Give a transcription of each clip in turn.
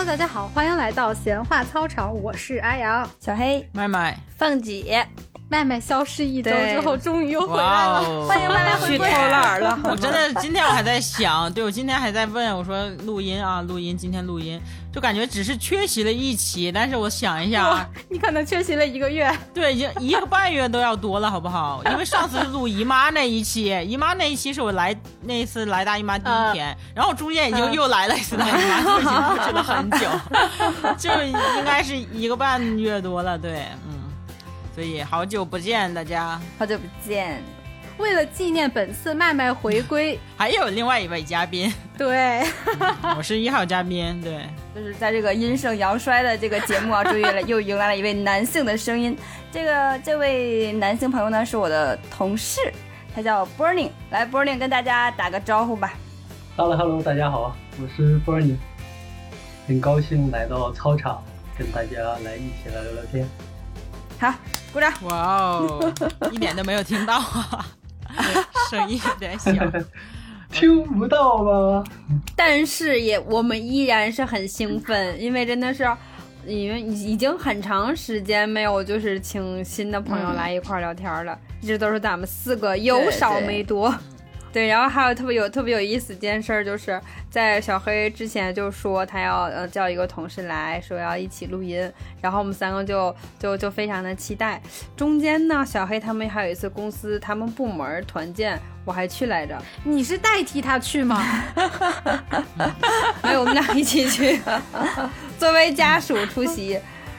Hello，大家好，欢迎来到闲话操场，我是阿阳，小黑，麦麦，凤姐，麦麦消失一周对之后，终于又回来了。哦！欢迎麦麦回归。去偷懒了。我真的今天我还在想，对我今天还在问我说录音啊，录音，今天录音，就感觉只是缺席了一期，但是我想一下啊，，你可能缺席了一个月，对，已经一个半月都要多了，好不好？因为上次是录姨妈那一期，姨妈那一期是我来那一次来大姨妈第一天，然后中间已经嗯又来了一次大姨妈，就已经过去了很久，就应该是一个半月多了，对，嗯。所以好久不见，大家。好久不见，为了纪念本次麦麦回归，还有另外一位嘉宾，对，我是一号嘉宾，对，就是在这个阴盛阳衰的这个节目啊，终于了 又迎来了一位男性的声音。这个这位男性朋友呢，是我的同事，他叫 Burning。来，Burning 跟大家打个招呼吧。Hello Hello，大家好，我是 Burning，很高兴来到操场，跟大家来一起来聊聊天。好，鼓掌。哇哦，一点都没有听到啊，声音有点小，听不到了？但是也我们依然是很兴奋，因为真的是。因为已已经很长时间没有就是请新的朋友嗯来一块儿聊天了，一直都是咱们四个，有少没多。对，然后还有特别有特别有意思一件事儿，就是在小黑之前就说他要呃叫一个同事来说要一起录音，然后我们三个就就就非常的期待。中间呢，小黑他们还有一次公司他们部门团建，我还去来着。你是代替他去吗？没有，我们俩一起去，作为家属出席。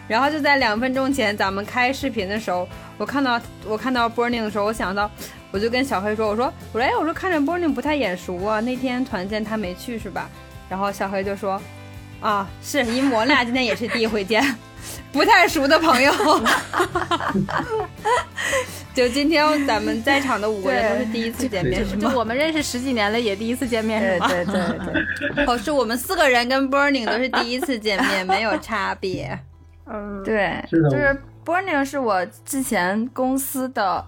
然后就在两分钟前，咱们开视频的时候，我看到我看到 Burning 的时候，我想到，我就跟小黑说，我说我说哎，我说看着 Burning 不太眼熟啊，那天团建他没去是吧？然后小黑就说，啊，是因为我俩今天也是第一回见，不太熟的朋友。就今天咱们在场的五个人都是第一次见面，是吗？就我们认识十几年了，也第一次见面对是吗？对对对哦，是我们四个人跟 Burning 都是第一次见面，没有差别。嗯，对，是就是 Burning 是我之前公司的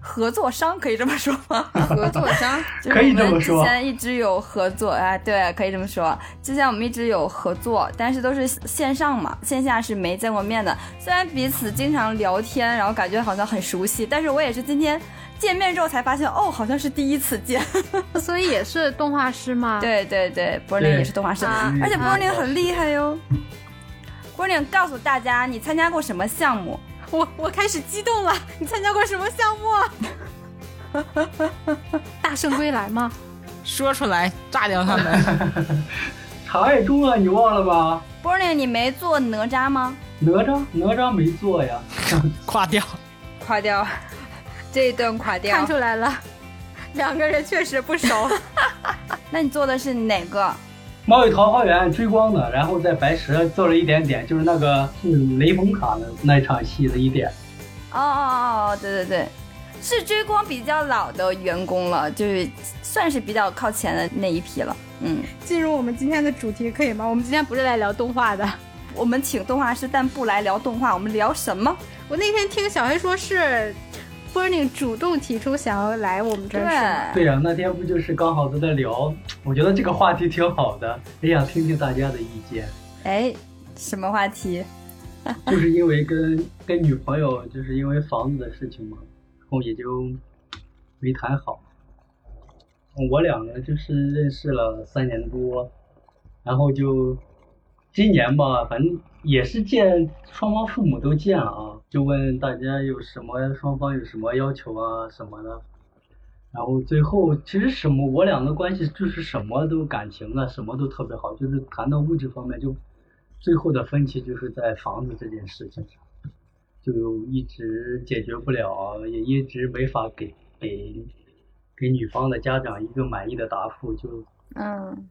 合作商，可以这么说吗？合作商，就是可以这我们之前一直有合作啊，对，可以这么说。之前我们一直有合作，但是都是线上嘛，线下是没见过面的。虽然彼此经常聊天，然后感觉好像很熟悉，但是我也是今天见面之后才发现，哦，好像是第一次见。所以也是动画师吗？，对对对，Burning 对也是动画师，啊而且 Burning 很厉害哟。Burning 告诉大家，你参加过什么项目？我我开始激动了。你参加过什么项目啊？大圣归来吗？说出来炸掉他们。长爱中啊，你忘了吧？Burning，你没做哪吒吗？哪吒哪吒没做呀，垮掉，垮掉，这一段垮掉。看出来了，两个人确实不熟。那你做的是哪个？猫与桃花源追光的，然后在白蛇做了一点点，就是那个是雷峰卡的那场戏的一点。哦哦哦哦，对对对，是追光比较老的员工了，就是算是比较靠前的那一批了。嗯，进入我们今天的主题可以吗？我们今天不是来聊动画的。我们请动画师，但不来聊动画，我们聊什么？我那天听小黑说是 Burning 主动提出想要来我们这儿是，对呀、那天不就是刚好都在聊，我觉得这个话题挺好的，也想听听大家的意见。哎，什么话题？就是因为跟跟女朋友，就是因为房子的事情嘛，然后也就没谈好。我俩呢，就是认识了三年多，然后就今年吧，反正也是见双方父母都见了啊，就问大家有什么双方有什么要求啊什么的。然后最后其实什么，我俩的关系就是什么都感情啊，什么都特别好，就是谈到物质方面就最后的分歧就是在房子这件事情上，就一直解决不了，也一直没法给给给女方的家长一个满意的答复。就嗯，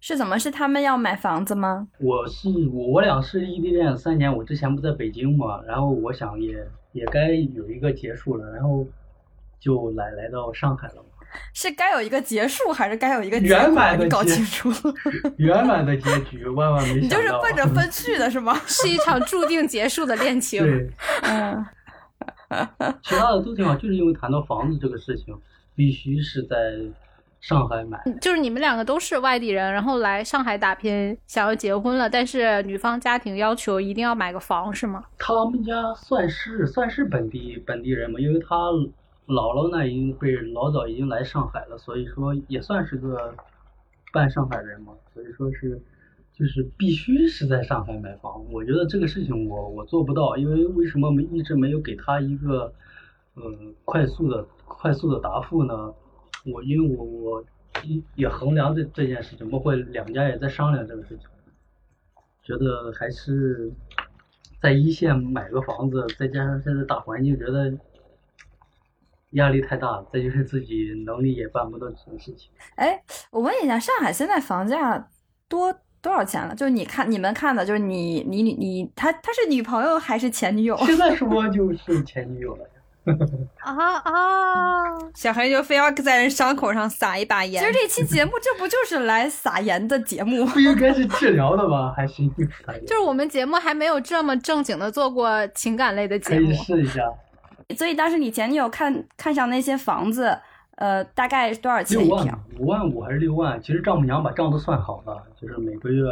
是怎么？是他们要买房子吗？我是我我俩是异地恋三年，我之前不在北京嘛，然后我想也也该有一个结束了，然后就来来到上海了嘛。是该有一个结束，还是该有一个圆果？你搞满的结清楚，圆满的结局，万万没想你就是。奔着分去的是吗？是一场注定结束的恋情。对，嗯，其他的都挺好，就是因为谈到房子这个事情，必须是在上海买。就是你们两个都是外地人，然后来上海打拼，想要结婚了，但是女方家庭要求一定要买个房，是吗？他们家算是算是本地本地人嘛，因为他姥姥那已经辈老早已经来上海了，所以说也算是个半上海人嘛，所以说是就是必须是在上海买房。我觉得这个事情我我做不到，因为为什么没一直没有给他一个呃快速的快速的答复呢？我因为我我也也衡量这这件事情，包括两家也在商量这个事情，觉得还是在一线买个房子，再加上现在大环境，觉得压力太大了，再就是自己能力也办不到这种事情。哎，我问一下，上海现在房价多多少钱了？就是你看你们看的，就是你你你你他他是女朋友还是前女友？现在说就是前女友了呀。啊啊！小黑就非要在人伤口上撒一把盐。其实这期节目这不就是来撒盐的节目？不应该是治疗的吗？还是就是我们节目还没有这么正经的做过情感类的节目可目以。试一下。所以当时你前女友看看上那些房子，呃，大概多少钱六万一平？五万五还是六万？其实丈母娘把账都算好了，就是每个月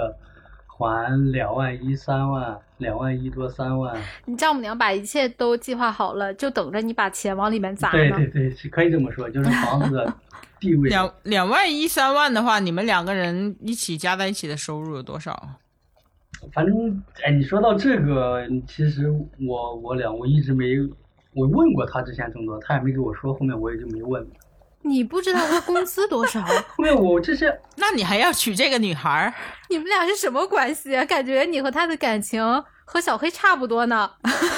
还两万一、三万，两万一多三万。你丈母娘把一切都计划好了，就等着你把钱往里面砸呢。对对对，是可以这么说，就是房子的地位。两两万一三万的话，你们两个人一起加在一起的收入有多少？反正，哎，你说到这个，其实我我俩我一直没，我问过他之前挣多少，他也没给我说，后面我也就没问了。你不知道他工资多少？没有我这是 那你还要娶这个女孩儿？你们俩是什么关系啊？感觉你和他的感情和小黑差不多呢。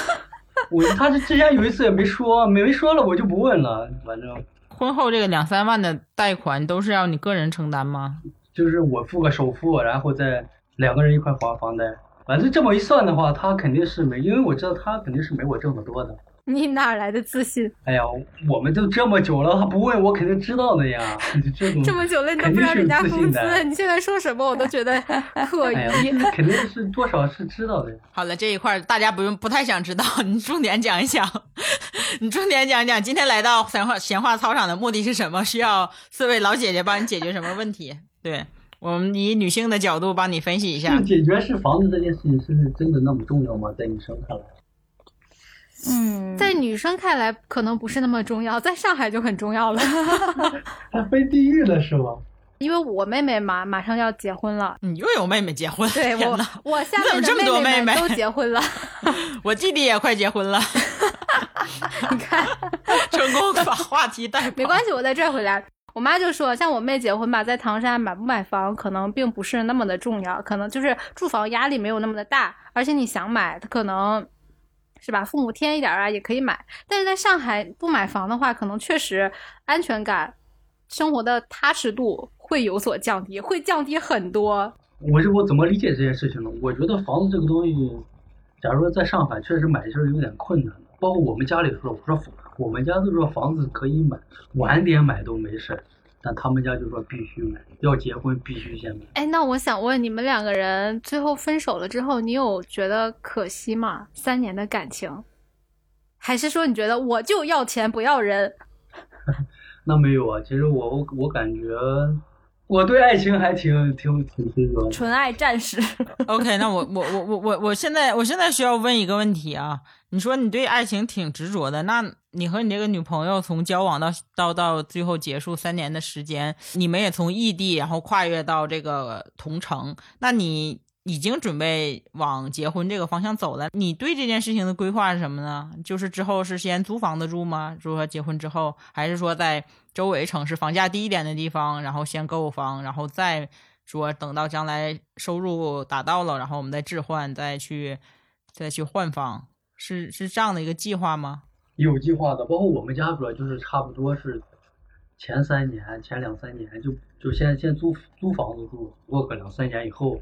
我他这之前有一次也没说，没没说了我就不问了，反正婚后这个两三万的贷款都是要你个人承担吗？就是我付个首付，然后再两个人一块还房贷。反正这么一算的话，他肯定是没，因为我知道他肯定是没我挣得多的。你哪来的自信？哎呀，我们都这么久了，他不问我肯定知道的呀。这种这么久了，你都不知道人家工资，你现在说什么我都觉得 可疑。哎呀，那肯定是多少是知道的呀。好了，这一块儿大家不用不太想知道，你重点讲一讲，你重点讲一讲，今天来到闲话闲话操场的目的是什么？需要四位老姐姐帮你解决什么问题？对我们以女性的角度帮你分析一下就。解决是房子这件事情，是真的那么重要吗？在你生看来，嗯，在女生看来可能不是那么重要，在上海就很重要了。还飞地狱了是吗？因为我妹妹马马上要结婚了，你又有妹妹结婚，对我我下你怎么这么多面的妹妹都结婚了。我弟弟也快结婚了，你看，成功把话题带。没关系，我再拽回来。我妈就说，像我妹结婚吧，在唐山买不买房可能并不是那么的重要，可能就是住房压力没有那么的大，而且你想买，她可能是吧，父母添一点啊也可以买。但是在上海不买房的话，可能确实安全感、生活的踏实度会有所降低，会降低很多。我是我怎么理解这件事情呢？我觉得房子这个东西，假如说在上海确实买就是有点困难，包括我们家里说，我说我们家都说房子可以买，晚点买都没事儿，但他们家就说必须买，要结婚必须先买。哎，那我想问你们两个人最后分手了之后，你有觉得可惜吗？三年的感情，还是说你觉得我就要钱不要人？那没有啊，其实我我我感觉我对爱情还挺挺挺执着的。纯爱战士。OK，那我我我我我我现在我现在需要问一个问题啊，你说你对爱情挺执着的，那你和你这个女朋友从交往到到到最后结束三年的时间，你们也从异地然后跨越到这个同城，那你已经准备往结婚这个方向走了，你对这件事情的规划是什么呢？就是之后是先租房子住吗？如说结婚之后，还是说在周围城市房价低一点的地方，然后先购房，然后再说等到将来收入达到了，然后我们再置换，再去再去换房，是是这样的一个计划吗？有计划的，包括我们家主要就是差不多是前三年、前两三年就就先先租租房子住，过个两三年以后，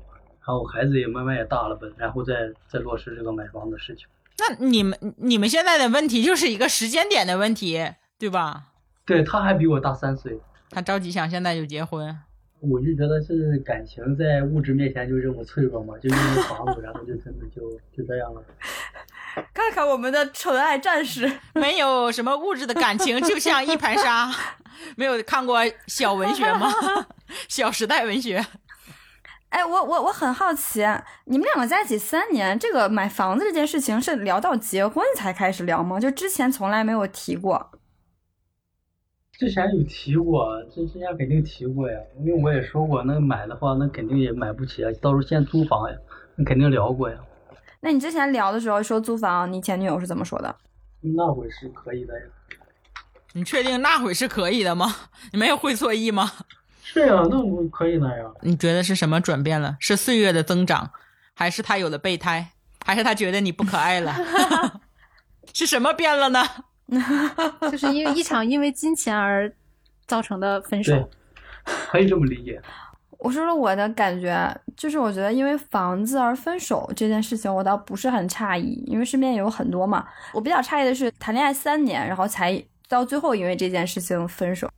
然后孩子也慢慢也大了呗，然后再再落实这个买房的事情。那你们你们现在的问题就是一个时间点的问题，对吧？对，他还比我大三岁，他着急想现在就结婚，我就觉得是感情在物质面前就这么脆弱嘛，就因为房子，然后就真的就就这样了。看看我们的纯爱战士，没有什么物质的感情，就像一盘沙。没有看过小文学吗？小时代文学。哎，我我我很好奇，你们两个在一起三年，这个买房子这件事情是聊到结婚才开始聊吗？就之前从来没有提过。之前有提过，这之前肯定提过呀，因为我也说过，那买的话，那肯定也买不起啊，到时候先租房呀，那肯定聊过呀。那你之前聊的时候说租房，你前女友是怎么说的？那会是可以的呀。你确定那会是可以的吗？你没有会错意吗？是呀，那我可以的呀。你觉得是什么转变了？是岁月的增长，还是他有了备胎，还是他觉得你不可爱了？是什么变了呢？就是因为一场因为金钱而造成的分手。，可以这么理解。我说说我的感觉，就是我觉得因为房子而分手这件事情，我倒不是很诧异，因为身边也有很多嘛。我比较诧异的是谈恋爱三年，然后才到最后因为这件事情分手。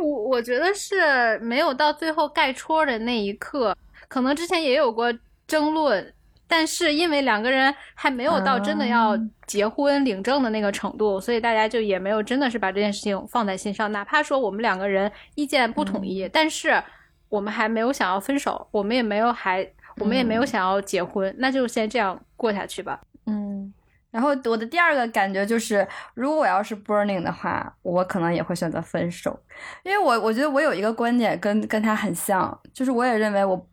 我我觉得是没有到最后盖戳的那一刻，可能之前也有过争论，但是因为两个人还没有到真的要结婚领证的那个程度，所以大家就也没有真的是把这件事情放在心上。哪怕说我们两个人意见不统一，但是我们还没有想要分手，我们也没有还我们也没有想要结婚，那就先这样过下去吧。嗯，然后我的第二个感觉就是，如果我要是 Burning 的话，我可能也会选择分手，因为我我觉得我有一个观点跟跟他很像，就是我也认为我，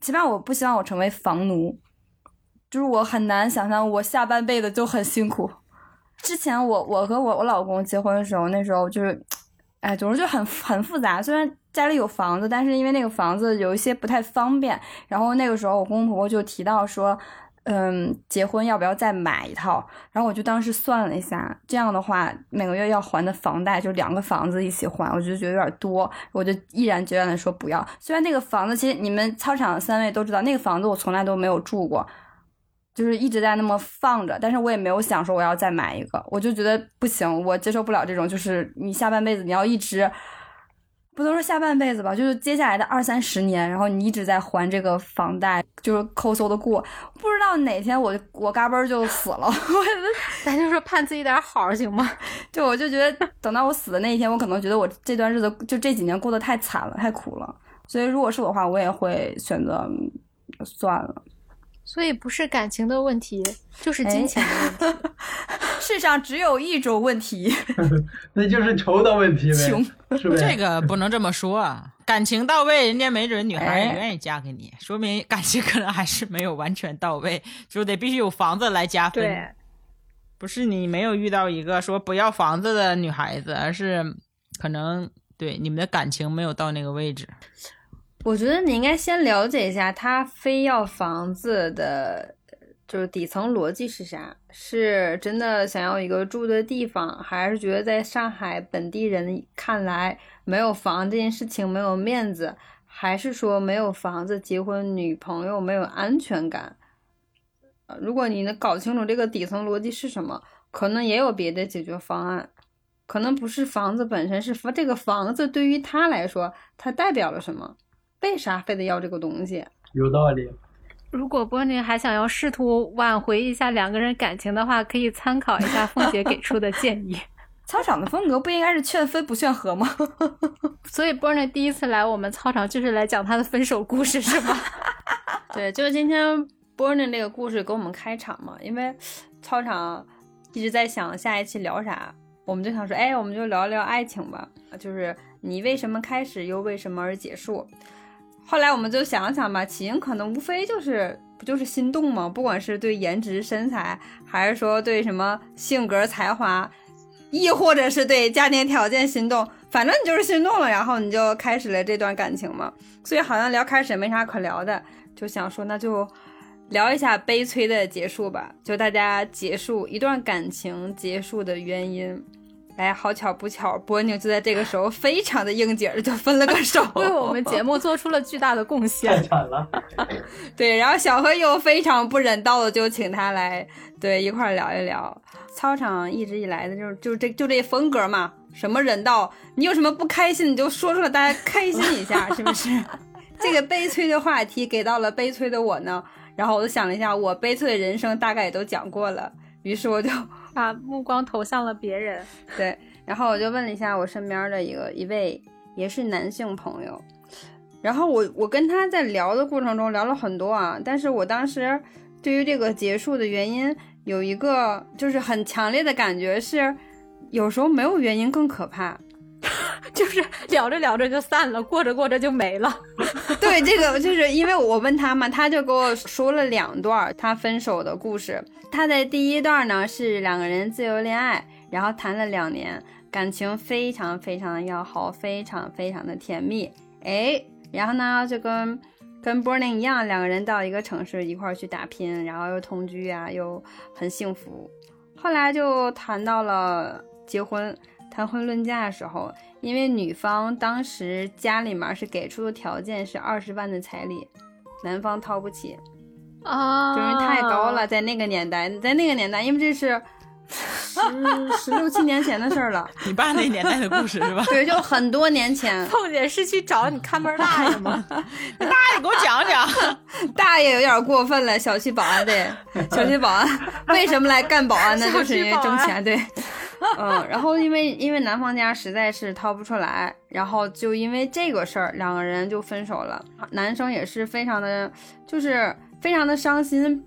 起码我不希望我成为房奴，就是我很难想象我下半辈子就很辛苦。之前我我和我我老公结婚的时候，那时候就是，哎，总之就很很复杂。虽然家里有房子，但是因为那个房子有一些不太方便，然后那个时候我公公婆婆就提到说，嗯，结婚要不要再买一套？然后我就当时算了一下，这样的话每个月要还的房贷就两个房子一起还，我就觉得有点多，我就毅然决然的说不要。虽然那个房子，其实你们操场的三位都知道，那个房子我从来都没有住过。就是一直在那么放着，但是我也没有想说我要再买一个，我就觉得不行，我接受不了这种，就是你下半辈子你要一直，不能说下半辈子吧，就是接下来的二三十年，然后你一直在还这个房贷，就是抠搜的过，不知道哪天我我嘎嘣儿就死了，我咱就说盼自己点好行吗？就我就觉得等到我死的那一天，我可能觉得我这段日子就这几年过得太惨了，太苦了，所以如果是我的话，我也会选择嗯算了。所以不是感情的问题，就是金钱的问题。世上只有一种问题，那就是愁的问题呗，穷。这个不能这么说啊，感情到位，人家没准女孩也哎愿意嫁给你，说明感情可能还是没有完全到位，就得必须有房子来加分。对，不是你没有遇到一个说不要房子的女孩子，而是可能对你们的感情没有到那个位置。我觉得你应该先了解一下他非要房子的，就是底层逻辑是啥？是真的想要一个住的地方，还是觉得在上海本地人看来没有房这件事情没有面子，还是说没有房子结婚女朋友没有安全感？如果你能搞清楚这个底层逻辑是什么，可能也有别的解决方案。可能不是房子本身，是这个房子对于他来说，它代表了什么？为啥非得要这个东西？有道理。如果波宁还想要试图挽回一下两个人感情的话，可以参考一下凤姐给出的建议。操场的风格不应该是劝分不劝和吗？所以波宁第一次来我们操场就是来讲他的分手故事，是吧？对，就是今天 Born 这个故事给我们开场嘛，因为操场一直在想下一期聊啥，我们就想说，哎，我们就聊聊爱情吧，就是你为什么开始，又为什么而结束。后来我们就想想吧，起因可能无非就是不就是心动吗？不管是对颜值、身材，还是说对什么性格、才华，亦或者是对家庭条件心动，反正你就是心动了，然后你就开始了这段感情嘛。所以好像聊开始没啥可聊的，就想说那就聊一下悲催的结束吧，就大家结束一段感情结束的原因。哎，好巧不巧，波妞就在这个时候非常的应景儿，就分了个手，为我们节目做出了巨大的贡献太献。惨了，对，然后小何又非常不忍道的就请他来，对一块儿聊一聊。操场一直以来的就是就这就这风格嘛，什么人道，你有什么不开心你就说出来，大家开心一下，是不是？这个悲催的话题给到了悲催的我呢，然后我就想了一下，我悲催的人生大概也都讲过了，于是我就把目光投向了别人。对，然后我就问了一下我身边的一个一位也是男性朋友，然后我我跟他在聊的过程中聊了很多啊，但是我当时对于这个结束的原因有一个就是很强烈的感觉是，有时候没有原因更可怕。就是聊着聊着就散了，过着过着就没了。对，这个就是因为我问他嘛，他就给我说了两段他分手的故事。他的第一段呢是两个人自由恋爱，然后谈了两年，感情非常非常的要好，非常非常的甜蜜。哎，然后呢就跟跟 Burning 一样，两个人到一个城市一块去打拼，然后又同居啊，又很幸福。后来就谈到了结婚。谈婚论嫁的时候，因为女方当时家里面是给出的条件是二十万的彩礼，男方掏不起，啊，就是太高了，在那个年代，在那个年代，因为这是十 十六七年前的事儿了，你爸那年代的故事是吧？对，就很多年前。凤姐是去找你看门大爷吗？大爷给我讲讲，大爷有点过分了，小区保安对，小区保安为什么来干保安呢？就是因为挣钱，对。嗯，然后因为因为男方家实在是掏不出来，然后就因为这个事儿，两个人就分手了。男生也是非常的，就是非常的伤心，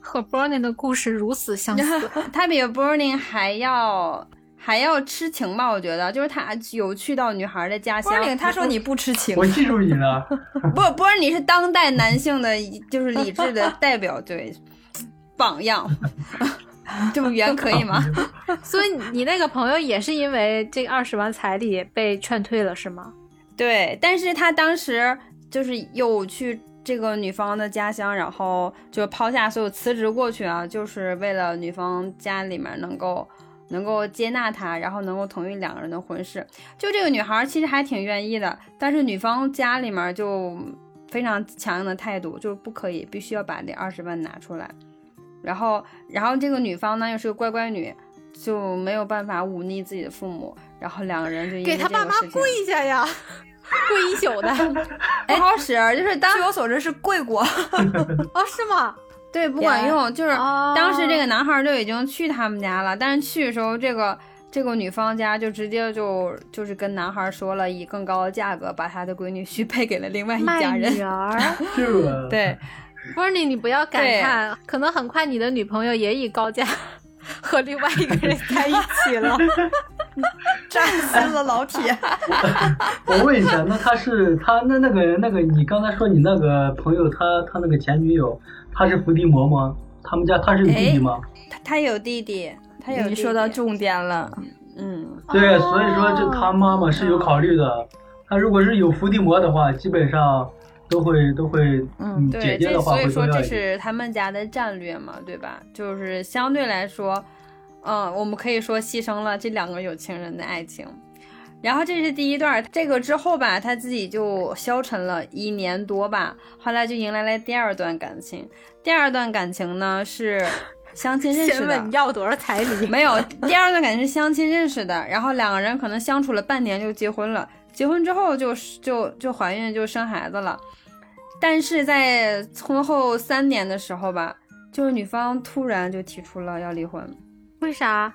和 Burning 的故事如此相似。他比 Burning 还要还要痴情吧？我觉得，就是他有去到女孩的家乡。Burning 他说你不痴情我，记住你了。不不是你是当代男性的，就是理智的代表，对榜样。这么圆可以吗？所以你那个朋友也是因为这二十万彩礼被劝退了，是吗？对，但是他当时就是又去这个女方的家乡，然后就抛下所有辞职过去啊，就是为了女方家里面能够能够接纳他，然后能够同意两个人的婚事。就这个女孩其实还挺愿意的，但是女方家里面就非常强硬的态度，就是不可以，必须要把这二十万拿出来。然后，然后这个女方呢又是个乖乖女，就没有办法忤逆自己的父母，然后两个人就因为给他爸妈跪下呀，跪一宿的。不好使，就是当据我所知是跪过。哦，是吗？对不管用，就是哦当时这个男孩就已经去他们家了，但是去的时候，这个这个女方家就直接就就是跟男孩说了，以更高的价格把他的闺女许配给了另外一家卖人女。儿。对，Bernie，你不要感叹，可能很快你的女朋友也以高价 和另外一个人在一起了。扎心了，老铁。我问一下，那他是他那那个那个，你刚才说你那个朋友他他那个前女友，他是伏地魔吗？他们家他是有弟弟吗？他他有弟弟，他有弟弟你说到重点了，嗯，对，所以说这他妈妈是有考虑的。他如果是有伏地魔的话，基本上都会都会，嗯，对，这所以说这。是他们家的战略嘛，对吧？就是相对来说，嗯，我们可以说牺牲了这两个有情人的爱情。然后这是第一段，这个之后吧，他自己就消沉了一年多吧，后来就迎来了第二段感情。第二段感情呢是相亲认识的先问，要多少彩礼？没有，第二段感情是相亲认识的，然后两个人可能相处了半年就结婚了，结婚之后就就就怀孕就生孩子了，但是在婚后三年的时候吧，就是女方突然就提出了要离婚，为啥？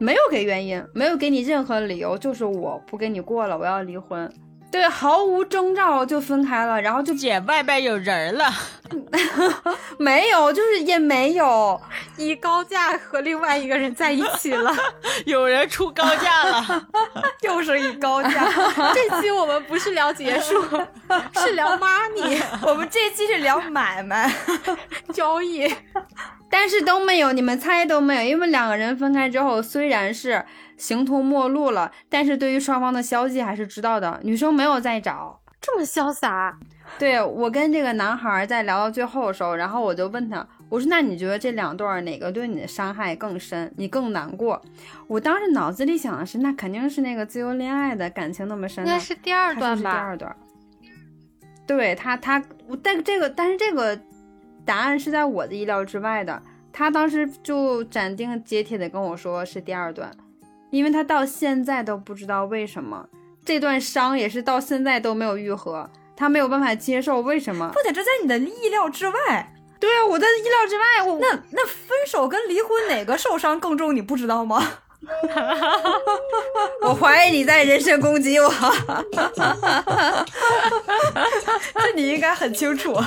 没有给原因，没有给你任何理由，就是我不跟你过了，我要离婚。对，毫无征兆就分开了，然后就姐外边有人了，没有，就是也没有，以高价和另外一个人在一起了。有人出高价了，又是一高价。这期我们不是聊结束，是聊 money 我们这期是聊买卖，交易。但是都没有，你们猜都没有，因为两个人分开之后，虽然是形同陌路了，但是对于双方的消息还是知道的。女生没有再找。这么潇洒，对我跟这个男孩在聊到最后的时候，然后我就问他，我说：“那你觉得这两段哪个对你的伤害更深，你更难过？”我当时脑子里想的是，那肯定是那个自由恋爱的感情那么深的，应该是第二段吧是第？二段。对他，他，我但这个，但是这个答案是在我的意料之外的。他当时就斩钉截铁的跟我说是第二段，因为他到现在都不知道为什么这段伤也是到现在都没有愈合，他没有办法接受为什么。不得这在你的意料之外。对啊，我在意料之外，我那那分手跟离婚哪个受伤更重？你不知道吗？我怀疑你在人身攻击我。这你应该很清楚。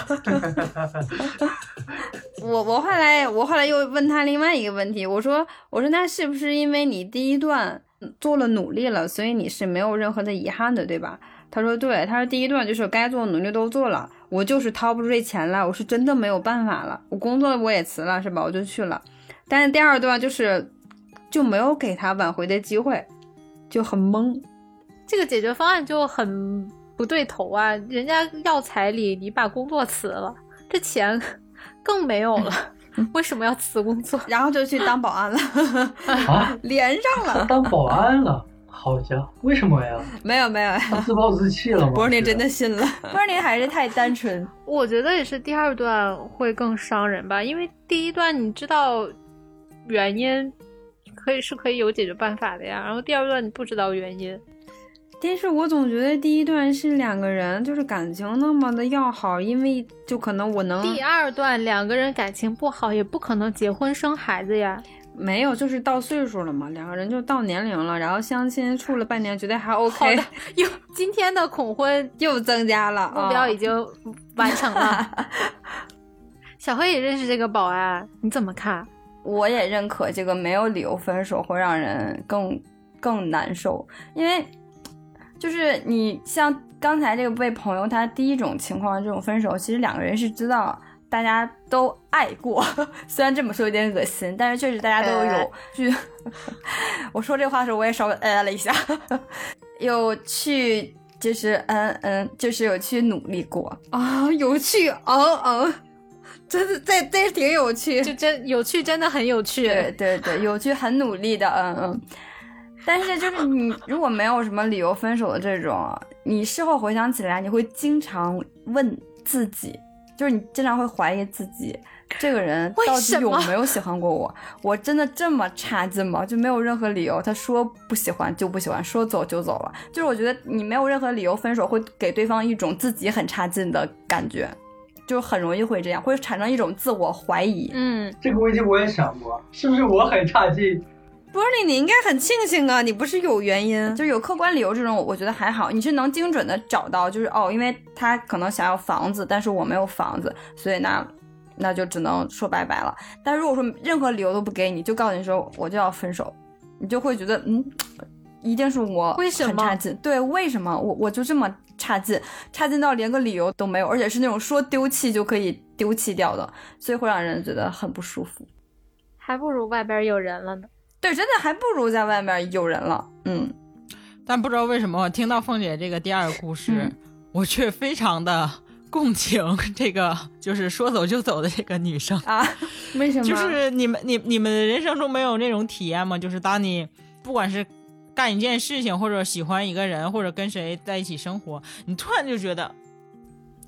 我我后来我后来又问他另外一个问题，我说我说那是不是因为你第一段做了努力了，所以你是没有任何的遗憾的，对吧？他说对，他说第一段就是该做努力都做了，我就是掏不出这钱来，我是真的没有办法了，我工作我也辞了，是吧？我就去了，但是第二段就是就没有给他挽回的机会，就很懵。这个解决方案就很不对头啊！人家要彩礼，你把工作辞了，这钱更没有了，为什么要辞工作？然后就去当保安了，啊，连上了。当保安了，好家伙，为什么呀？没有没有，他自暴自弃了吗？不是你真的信了。不是你还是太单纯。我觉得也是第二段会更伤人吧，因为第一段你知道原因，可以是可以有解决办法的呀，然后第二段你不知道原因，但是我总觉得第一段是两个人就是感情那么的要好，因为就可能我能第二段两个人感情不好，也不可能结婚生孩子呀。没有，就是到岁数了嘛，两个人就到年龄了，然后相亲处了半年，觉得还 OK，的，又今天的恐婚 又增加了目标已啊经完成了。小黑也认识这个保安，你怎么看？我也认可这个没有理由分手会让人更更难受，因为就是你像刚才这个被朋友他第一种情况这种分手，其实两个人是知道大家都爱过，虽然这么说有点恶心，但是确实大家都有去。我说这话的时候我也稍微呃了一下，有去就是嗯嗯，就是有去努力过。啊，有趣，嗯嗯，真的这这挺有趣，就真有趣，真的很有趣。对对对，有趣很努力的，嗯嗯。但是就是你如果没有什么理由分手的这种，你事后回想起来，你会经常问自己，就是你经常会怀疑自己，这个人到底有没有喜欢过我？我真的这么差劲吗？就没有任何理由，他说不喜欢就不喜欢，说走就走了。就是我觉得你没有任何理由分手，会给对方一种自己很差劲的感觉，就很容易会这样，会产生一种自我怀疑。嗯，这个问题我也想过，是不是我很差劲？波利，你应该很庆幸啊，你不是有原因，就是有客观理由这种，我觉得还好，你是能精准的找到，就是哦，因为他可能想要房子，但是我没有房子，所以那那就只能说拜拜了。但如果说任何理由都不给你，就告诉你说我就要分手，你就会觉得嗯，一定是我为什么很差劲？对，为什么我我就这么差劲，差劲到连个理由都没有，而且是那种说丢弃就可以丢弃掉的，所以会让人觉得很不舒服。还不如外边有人了呢。对，真的还不如在外面有人了。嗯，但不知道为什么，我听到凤姐这个第二个故事，嗯我却非常的 共情 这个就是说走就走的这个女生。啊，为什么？就是你们你你们的人生中没有那种体验吗？就是当你不管是干一件事情，或者喜欢一个人，或者跟谁在一起生活，你突然就觉得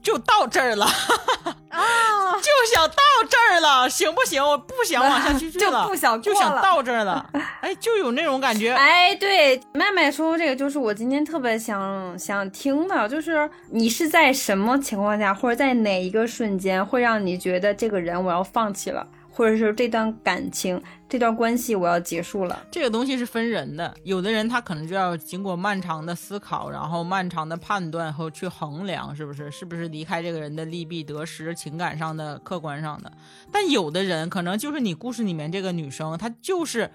就到这儿了啊，就想到这儿了，行不行？我不想往下去就了，不想就想到这儿了。哎，就有那种感觉。哎，对，麦麦说这个就是我今天特别想想听的，就是你是在什么情况下，或者在哪一个瞬间，会让你觉得这个人我要放弃了，或者是这段感情、这段关系我要结束了？这个东西是分人的，有的人他可能就要经过漫长的思考，然后漫长的判断和去衡量，是不是是不是离开这个人的利弊得失，情感上的、客观上的。但有的人可能就是你故事里面这个女生，她就是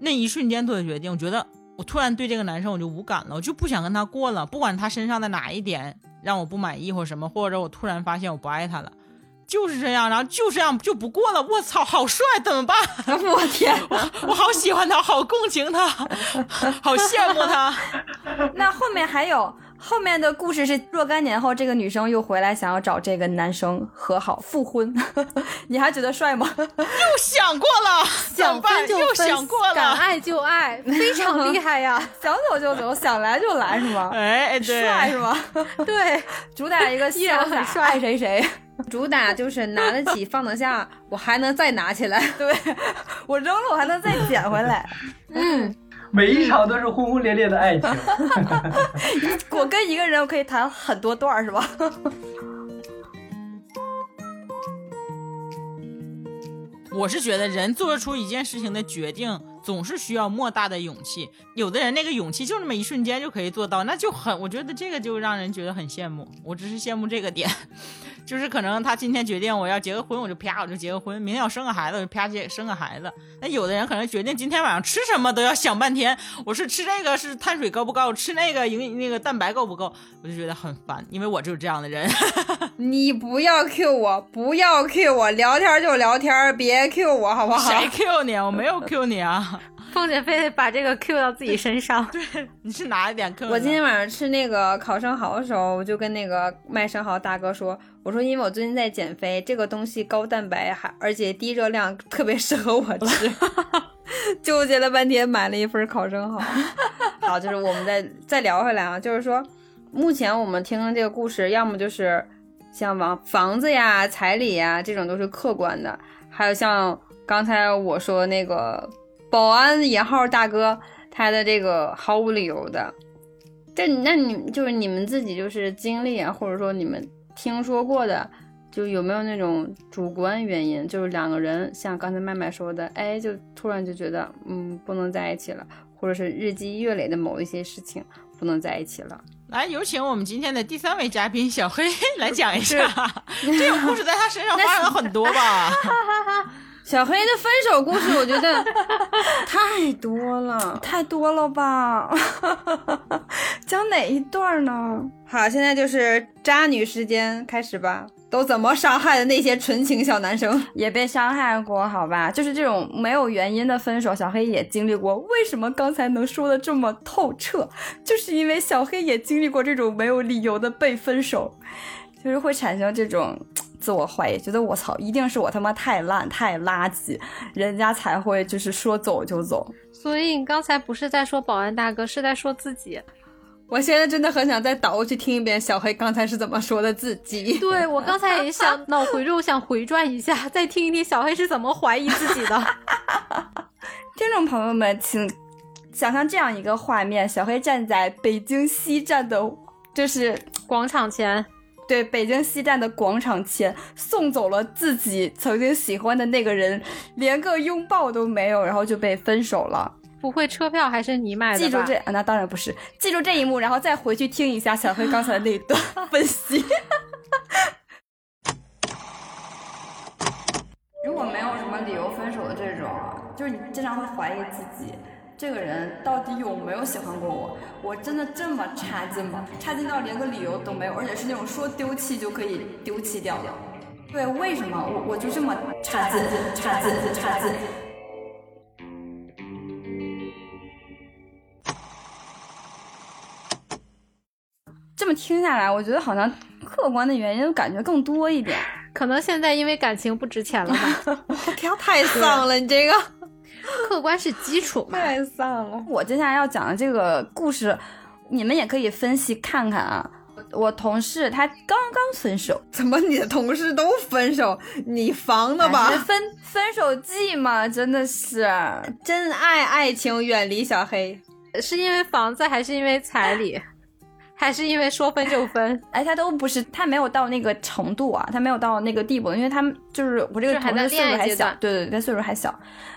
那一瞬间做的决定，我觉得我突然对这个男生我就无感了，我就不想跟他过了，不管他身上的哪一点让我不满意或什么，或者我突然发现我不爱他了。就是这样，然后就这样就不过了。我操，好帅，怎么办？我天，我好喜欢他，好共情他，好羡慕他。那后面还有后面的故事是若干年后，这个女生又回来想要找这个男生和好复婚，你还觉得帅吗？又想过了，想办？就分，想过了。敢爱就爱，非常厉害呀！想走就走，想来就来是吗？哎哎，对，帅是吗？对，主打一个依然很帅爱谁谁。主打就是拿得起放得下，我还能再拿起来。对我扔了，我还能再捡回来。嗯，每一场都是轰轰烈烈的爱情。我跟一个人，我可以谈很多段儿，是吧？我是觉得人做出一件事情的决定，总是需要莫大的勇气。有的人那个勇气就那么一瞬间就可以做到，那就很，我觉得这个就让人觉得很羡慕。我只是羡慕这个点，就是可能他今天决定我要结个婚，我就啪我就结个婚；明天要生个孩子，我就啪结生个孩子。那有的人可能决定今天晚上吃什么都要想半天，我是吃这个是碳水高不高，吃那个营那个蛋白够不够，我就觉得很烦，因为我就是这样的人。你不要 Q 我，不要 Q 我，聊天就聊天，别 Q 我好不好？谁 Q 你？我没有 Q 你啊！凤姐非得把这个 Q 到自己身上。对，你是哪一点 Q？我今天晚上吃那个烤生蚝的时候，我就跟那个卖生蚝大哥说，我说因为我最近在减肥，这个东西高蛋白还而且低热量，特别适合我吃。纠结了半天，买了一份烤生蚝。好，就是我们再再聊回来啊，就是说，目前我们听的这个故事，要么就是像房房子呀、彩礼呀这种都是客观的，还有像刚才我说那个保安引号大哥他的这个毫无理由的。这那你就是你们自己就是经历啊，或者说你们听说过的。就有没有那种主观原因，就是两个人像刚才麦麦说的，哎，就突然就觉得，嗯，不能在一起了，或者是日积月累的某一些事情不能在一起了。来，有请我们今天的第三位嘉宾小黑来讲一下，这种故事在他身上发生了很多吧？小黑的分手故事，我觉得 太多了，太多了吧？讲哪一段呢？好，现在就是渣女时间，开始吧。都怎么伤害的那些纯情小男生也被伤害过，好吧？就是这种没有原因的分手，小黑也经历过。为什么刚才能说的这么透彻？就是因为小黑也经历过这种没有理由的被分手，就是会产生这种自我怀疑，觉得我操，一定是我他妈太烂太垃圾，人家才会就是说走就走。所以你刚才不是在说保安大哥，是在说自己。我现在真的很想再倒过去听一遍小黑刚才是怎么说的自己。对我刚才也想 脑回路，想回转一下，再听一听小黑是怎么怀疑自己的。听众朋友们，请想象这样一个画面：小黑站在北京西站的，就是广场前，对，北京西站的广场前，送走了自己曾经喜欢的那个人，连个拥抱都没有，然后就被分手了。不会车票还是你买的？记住这，啊那当然不是。记住这一幕，然后再回去听一下小黑刚才那一段 分析。如果没有什么理由分手的这种，就是你经常会怀疑自己，这个人到底有没有喜欢过我？我真的这么差劲吗？差劲到连个理由都没有，而且是那种说丢弃就可以丢弃掉的。对，为什么我我就这么差劲？差劲？差劲？这么听下来，我觉得好像客观的原因感觉更多一点。可能现在因为感情不值钱了吧？我天，太丧了！你这个客观是基础嘛？太丧了。我接下来要讲的这个故事，你们也可以分析看看啊。我同事他刚刚分手，怎么你的同事都分手？你防的吧？分分手季嘛，真的是真爱爱情远离小黑，是因为房子还是因为彩礼？还是因为说分就分，哎，他都不是，他没有到那个程度啊，他没有到那个地步，因为他们就是我这个同事岁数还小，对对对，他岁数还小。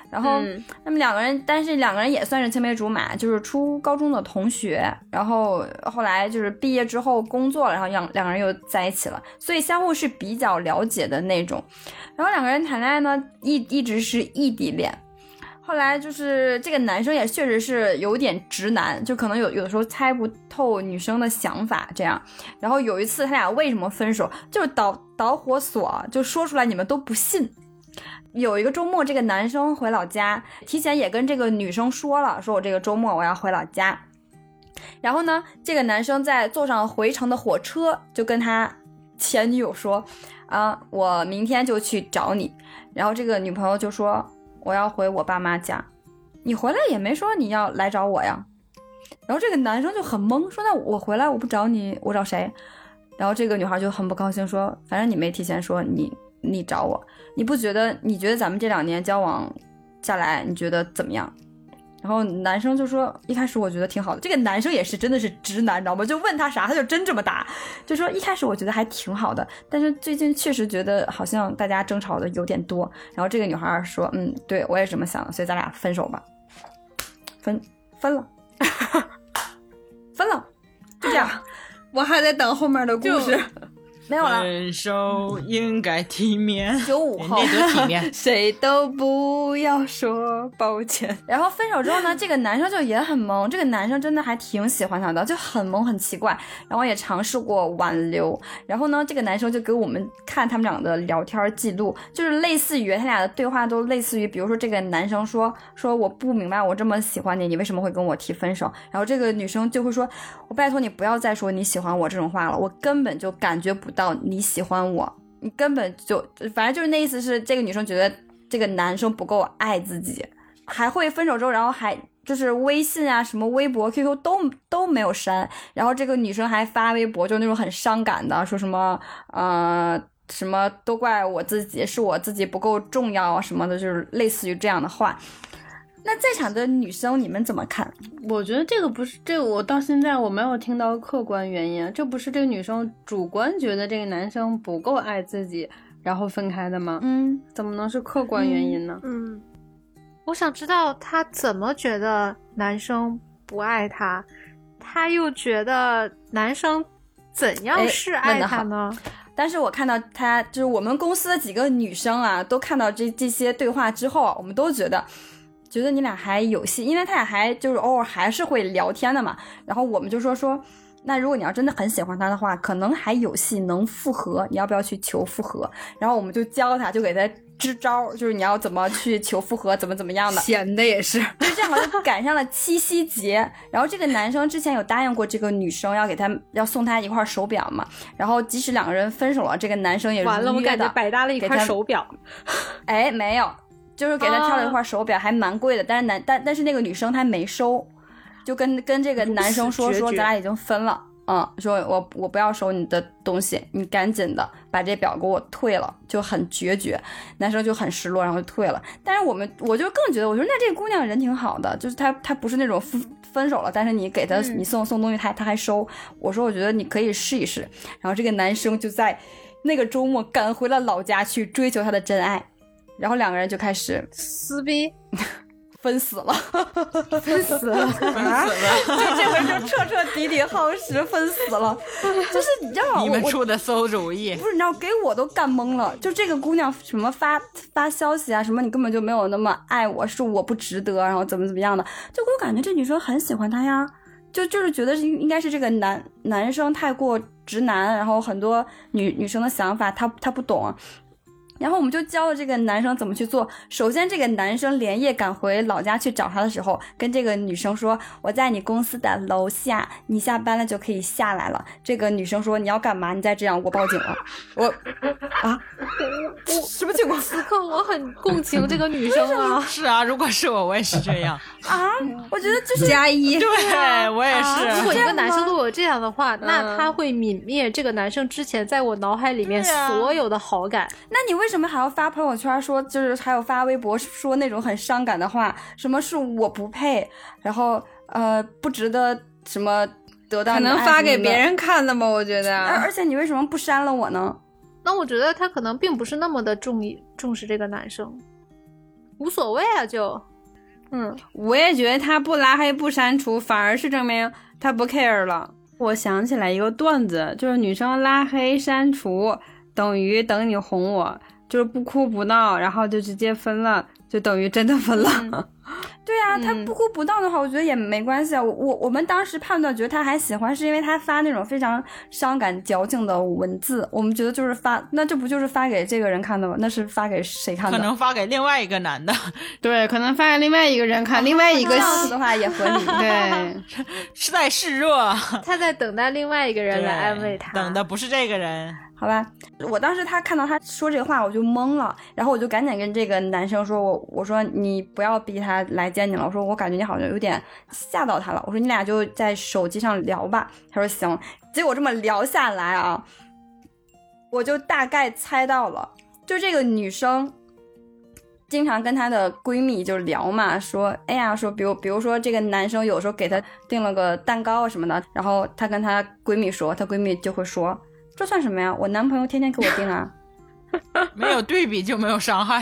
然后他们两个人，但是两个人也算是青梅竹马，就是初高中的同学。然后后来就是毕业之后工作了，然后两两个人又在一起了，所以相互是比较了解的那种。然后两个人谈恋爱呢，一一直是异地恋。后来就是这个男生也确实是有点直男，就可能有有的时候猜不透女生的想法这样。然后有一次他俩为什么分手，就是导导火索就说出来你们都不信。有一个周末，这个男生回老家，提前也跟这个女生说了，说我这个周末我要回老家。然后呢，这个男生在坐上回程的火车，就跟他前女友说，啊，我明天就去找你。然后这个女朋友就说。我要回我爸妈家，你回来也没说你要来找我呀。然后这个男生就很懵，说那我回来我不找你，我找谁？然后这个女孩就很不高兴，说反正你没提前说你你找我，你不觉得？你觉得咱们这两年交往下来，你觉得怎么样？然后男生就说：“一开始我觉得挺好的。”这个男生也是真的是直男，你知道吗？就问他啥，他就真这么答，就说一开始我觉得还挺好的，但是最近确实觉得好像大家争吵的有点多。然后这个女孩说：“嗯，对我也是这么想的，所以咱俩分手吧。”分分了，分了，就这样，我还在等后面的故事。没有了。分手应该体面，九五后体面。谁都不要说抱歉。然后分手之后呢，这个男生就也很懵，这个男生真的还挺喜欢她的，就很懵很奇怪。然后也尝试过挽留，然后呢，这个男生就给我们看他们俩的聊天记录，就是类似于他俩的对话都类似于，比如说这个男生说说我不明白，我这么喜欢你，你为什么会跟我提分手？然后这个女生就会说，我拜托你不要再说你喜欢我这种话了，我根本就感觉不到你喜欢我，你根本就反正就是那意思是这个女生觉得这个男生不够爱自己。还会分手之后，然后还就是微信啊、什么微博、QQ 都都没有删，然后这个女生还发微博，就那种很伤感的，说什么呃什么都怪我自己，是我自己不够重要啊什么的，就是类似于这样的话。那在场的女生你们怎么看？我觉得这个不是这个，我到现在我没有听到客观原因，这不是这个女生主观觉得这个男生不够爱自己，然后分开的吗？嗯，怎么能是客观原因呢？嗯，我想知道她怎么觉得男生不爱她，她又觉得男生怎样哎是爱问得好他呢？但是我看到她，就是我们公司的几个女生啊，都看到这这些对话之后啊，我们都觉得，觉得你俩还有戏，因为他俩还就是偶尔还是会聊天的嘛。然后我们就说说，那如果你要真的很喜欢他的话，可能还有戏能复合，你要不要去求复合？然后我们就教他，就给他支招，就是你要怎么去求复合，怎么怎么样的。闲的也是，就正好就赶上了七夕节，然后这个男生之前有答应过这个女生要给他要送他一块手表嘛，然后即使两个人分手了，这个男生也完了，我感觉如约的，百搭了一块手表。哎，没有，就是给他挑了一啊块手表，还蛮贵的，但是男但但是那个女生她没收，就跟跟这个男生说说咱俩已经分了。嗯，说我我不要收你的东西，你赶紧的把这表给我退了，就很决绝。男生就很失落，然后就退了。但是我们我就更觉得，我说那这姑娘人挺好的，就是她她不是那种分分手了，但是你给她、你送送东西，她她还收。我说我觉得你可以试一试。然后这个男生就在那个周末赶回了老家去追求他的真爱，然后两个人就开始撕逼，分死了。分死了。分死了，就这回就彻彻底底耗时分死了，就是你知道吗你们出的馊主意。不是你知道给我都干懵了，就这个姑娘什么发发消息啊，什么你根本就没有那么爱我，是我不值得，然后怎么怎么样的，就给我感觉这女生很喜欢他呀，就就是觉得是应应该是这个男男生太过直男，然后很多女女生的想法他他不懂。然后我们就教了这个男生怎么去做。首先，这个男生连夜赶回老家去找他的时候，跟这个女生说：“我在你公司的楼下，你下班了就可以下来了。”这个女生说：“你要干嘛？你再这样，我报警了。”我啊，什么情况此刻我很共情这个女生啊，是啊，如果是我，我也是这样。啊？我觉得就是加一，对，我也是如。果一个男生对我这样的话，那嗯他会泯灭这个男生之前在我脑海里面所有的好感。那你为什么还要发朋友圈说，就是还有发微博说那种很伤感的话？什么是我不配，然后呃不值得什么得到可能发给别。人看的吧？我觉得。而而且你为什么不删了我呢？那我觉得他可能并不是那么的重意重视这个男生，无所谓啊，就，嗯，我也觉得他不拉黑不删除，反而是证明他不 care 了。我想起来一个段子，就是女生拉黑删除等于等你哄我，就是不哭不闹，然后就直接分了，就等于真的分了。对啊，他嗯不哭不闹的话，我觉得也没关系啊。我我我们当时判断觉得他还喜欢，是因为他发那种非常伤感矫情的文字，我们觉得就是发，那这不就是发给这个人看的吗？那是发给谁看的？可能发给另外一个男的，对，可能发给另外一个人看，另外一个这样子的话也合理。对，是在示弱，他在等待另外一个人来安慰他。等的不是这个人。好吧，我当时他看到他说这个话，我就懵了，然后我就赶紧跟这个男生说，我我说你不要逼他来见你了，我说我感觉你好像有点吓到他了，我说你俩就在手机上聊吧，他说行，结果这么聊下来啊，我就大概猜到了，就这个女生。经常跟她的闺蜜就聊嘛，说，哎呀，说，比如，比如说这个男生有时候给她订了个蛋糕什么的，然后她跟她闺蜜说，她闺蜜就会说，这算什么呀？我男朋友天天给我订啊。没有对比就没有伤害。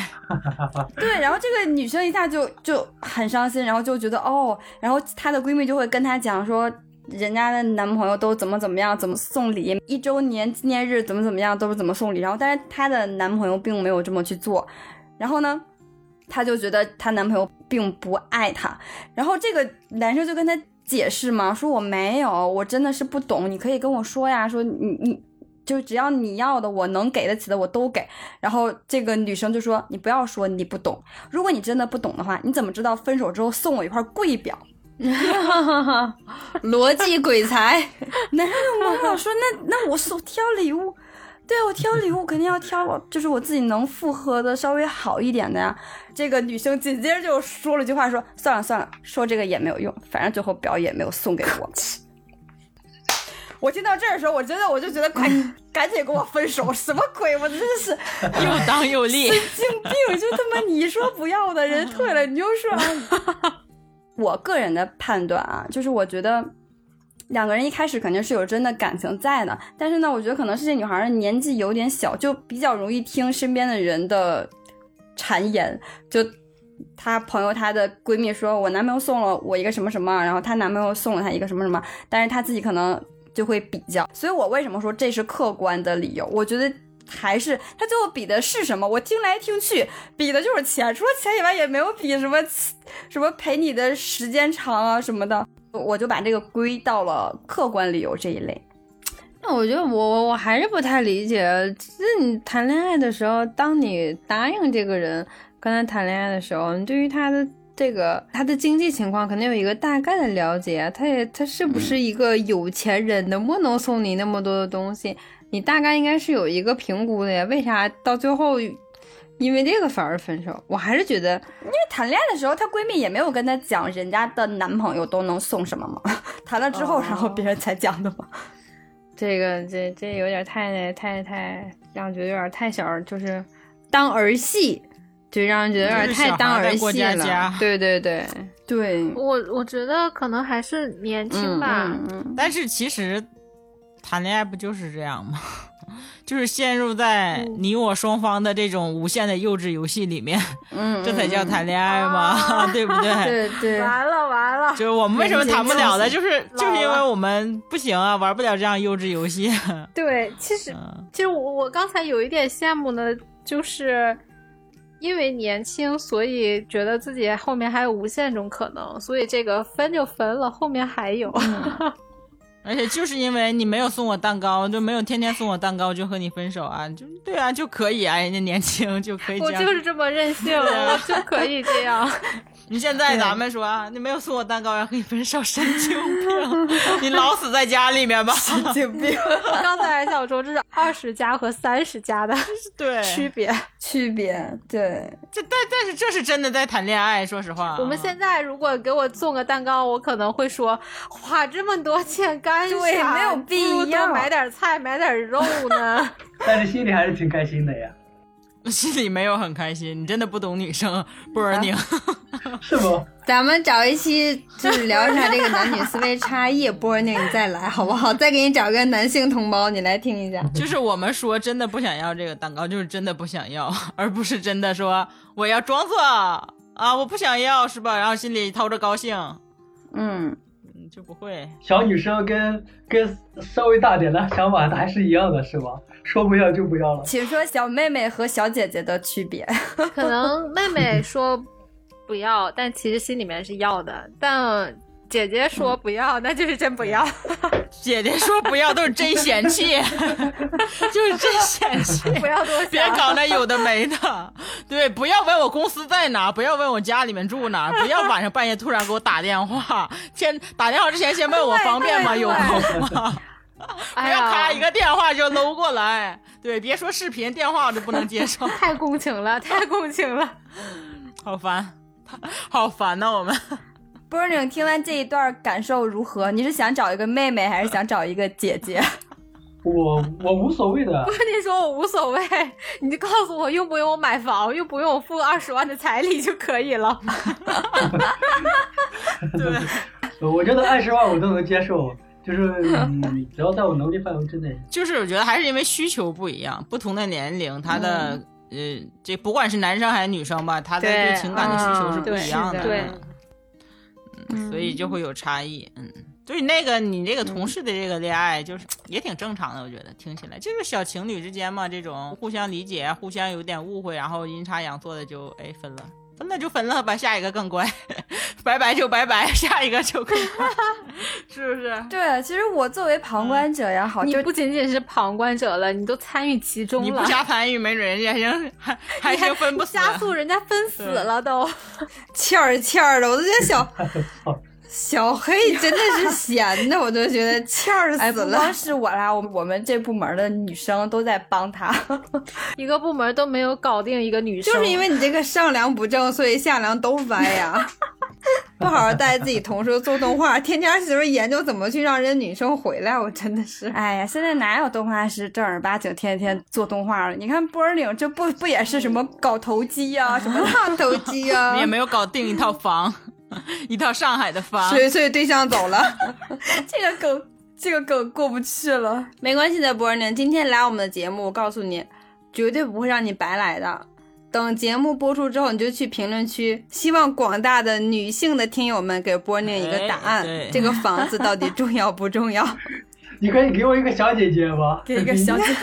对，然后这个女生一下就就很伤心，然后就觉得哦，然后她的闺蜜就会跟她讲说，人家的男朋友都怎么怎么样，怎么送礼，一周年纪念日怎么怎么样，都是怎么送礼。然后，但是她的男朋友并没有这么去做。然后呢，她就觉得她男朋友并不爱她。然后这个男生就跟她解释嘛，说我没有，我真的是不懂，你可以跟我说呀，说你你。就只要你要的，我能给得起的，我都给。然后这个女生就说：“你不要说你不懂，如果你真的不懂的话，你怎么知道分手之后送我一块贵表？逻辑鬼才。男生就懵了，说：那那我送挑礼物，对，我挑礼物肯定要挑，就是我自己能复合的稍微好一点的呀。这个女生紧接着就说了句话，说：算了算了，说这个也没有用，反正最后表也没有送给我。我听到这儿的时候，我真的我就觉得快赶紧跟我分手，什么鬼？我真的是 又当又立，神经病！就他妈你说不要的人退了，你就说。我个人的判断啊，就是我觉得两个人一开始肯定是有真的感情在的，但是呢，我觉得可能是这女孩年纪有点小，就比较容易听身边的人的谗言。就她朋友、她的闺蜜说，我男朋友送了我一个什么什么，然后她男朋友送了她一个什么什么，但是她自己可能。就会比较，所以我为什么说这是客观的理由？我觉得还是他最后比的是什么？我听来听去，比的就是钱，除了钱以外也没有比什么什么陪你的时间长啊什么的。我就把这个归到了客观理由这一类。那我觉得我我还是不太理解，其实你谈恋爱的时候，当你答应这个人跟他谈恋爱的时候，你对于他的。这个他的经济情况肯定有一个大概的了解，他也他是不是一个有钱人，能不能送你那么多的东西？你大概应该是有一个评估的呀。为啥到最后因为这个反而分手？我还是觉得，因为谈恋爱的时候，她闺蜜也没有跟她讲人家的男朋友都能送什么嘛。谈了之后，然后别人才讲的嘛。这个这这有点太太太让觉得有点太小，就是当儿戏。就让人觉得有点太当儿戏了。对对对 对，我我觉得可能还是年轻吧。但是其实谈恋爱不就是这样吗？就是陷入在你我双方的这种无限的幼稚游戏里面，嗯，这才叫谈恋爱吗？对不对？对对。完了完了，就是我们为什么谈不了的，就是就是因为我们不行啊，玩不了这样幼稚游戏。对，其实其实我我刚才有一点羡慕的，就是。因为年轻，所以觉得自己后面还有无限种可能，所以这个分就分了，后面还有。而且就是因为你没有送我蛋糕，就没有天天送我蛋糕，就和你分手啊？就对啊，就可以啊，人家年轻就可以。我就是这么任性，就可以这样。你现在咱们说，你没有送我蛋糕，要和你分手，神经病！你老死在家里面吧，神经病！刚才还想说这是二十加和三十加的对区别，区别对。这但但是这是真的在谈恋爱，说实话。我们现在如果给我送个蛋糕，我可能会说花这么多钱干啥？对，没有必要买点菜，买点肉呢。但是心里还是挺开心的呀。心里没有很开心，你真的不懂女生，波尔宁，是不？咱们找一期就是聊一下这个男女思维差异，波尔宁你再来好不好？再给你找个男性同胞，你来听一下。就是我们说真的不想要这个蛋糕，就是真的不想要，而不是真的说我要装作啊我不想要，是吧？然后心里偷着高兴，嗯。就不会，小女生跟跟稍微大点的想法还是一样的，是吧？说不要就不要了。请说小妹妹和小姐姐的区别。可能妹妹说不要，但其实心里面是要的，但。姐姐说不要，那就是真不要。姐姐说不要，都是真嫌弃，就是真嫌弃。不要多，别搞那有的没的。对，不要问我公司在哪，不要问我家里面住哪，不要晚上半夜突然给我打电话。先打电话之前先问我方便吗？有空吗？不要咔一个电话就搂过来。对，别说视频，电话我都不能接受。太共情了，太共情了，好烦，好烦呐，我们。波宁听完这一段感受如何？你是想找一个妹妹，还是想找一个姐姐？我我无所谓的。我跟你说，我无所谓，你就告诉我用不用我买房，用不用我付二十万的彩礼就可以了。对，我觉得二十万我都能接受，就是嗯，只要在我能力范围之内，就是我觉得还是因为需求不一样，不同的年龄，他的、呃，这不管是男生还是女生吧，他的对对情感的需求是不一样的，对嗯，所以就会有差异，嗯。所以那个你这个同事的这个恋爱，就是也挺正常的，我觉得听起来就是小情侣之间嘛，这种互相理解、互相有点误会，然后阴差阳错的就哎分了，分了就分了吧，下一个更乖，拜拜就拜拜，下一个就更乖，是不是？对，其实我作为旁观者也好，就你不仅仅是旁观者了，你都参与其中了你不了，瞎参与，没准人家还还还行分不死。加速人家分死了都。欠儿欠儿的，我都觉得小黑真的是闲的，我都觉得 欠儿哎，死了。不光是我啦，我我们这部门的女生都在帮他。一个部门都没有搞定一个女生，就是因为你这个上梁不正，所以下梁都歪呀。不好好带自己同事做动画，天天媳妇研究怎么去让人女生回来，我真的是。哎呀，现在哪有动画师正儿八经天天做动画了？你看波尔岭这不不也是什么搞投机呀、什么的？大头鸡啊你也！没有搞定一套房，一套上海的房。所以所以对象走了，这个梗这个梗过不去了。没关系的，波儿宁，今天来我们的节目，我告诉你，绝对不会让你白来的。等节目播出之后，你就去评论区，希望广大的女性的听友们给波宁一个答案，这个房子到底重要不重要？你可以给我一个小姐姐吗？给一个小姐姐，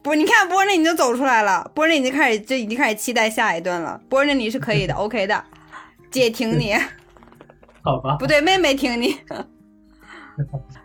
不是，你看波宁已经走出来了，波宁已经开始就已经开始期待下一顿了。波宁你是可以的，OK 的，姐挺你，好吧，不对，妹妹挺你。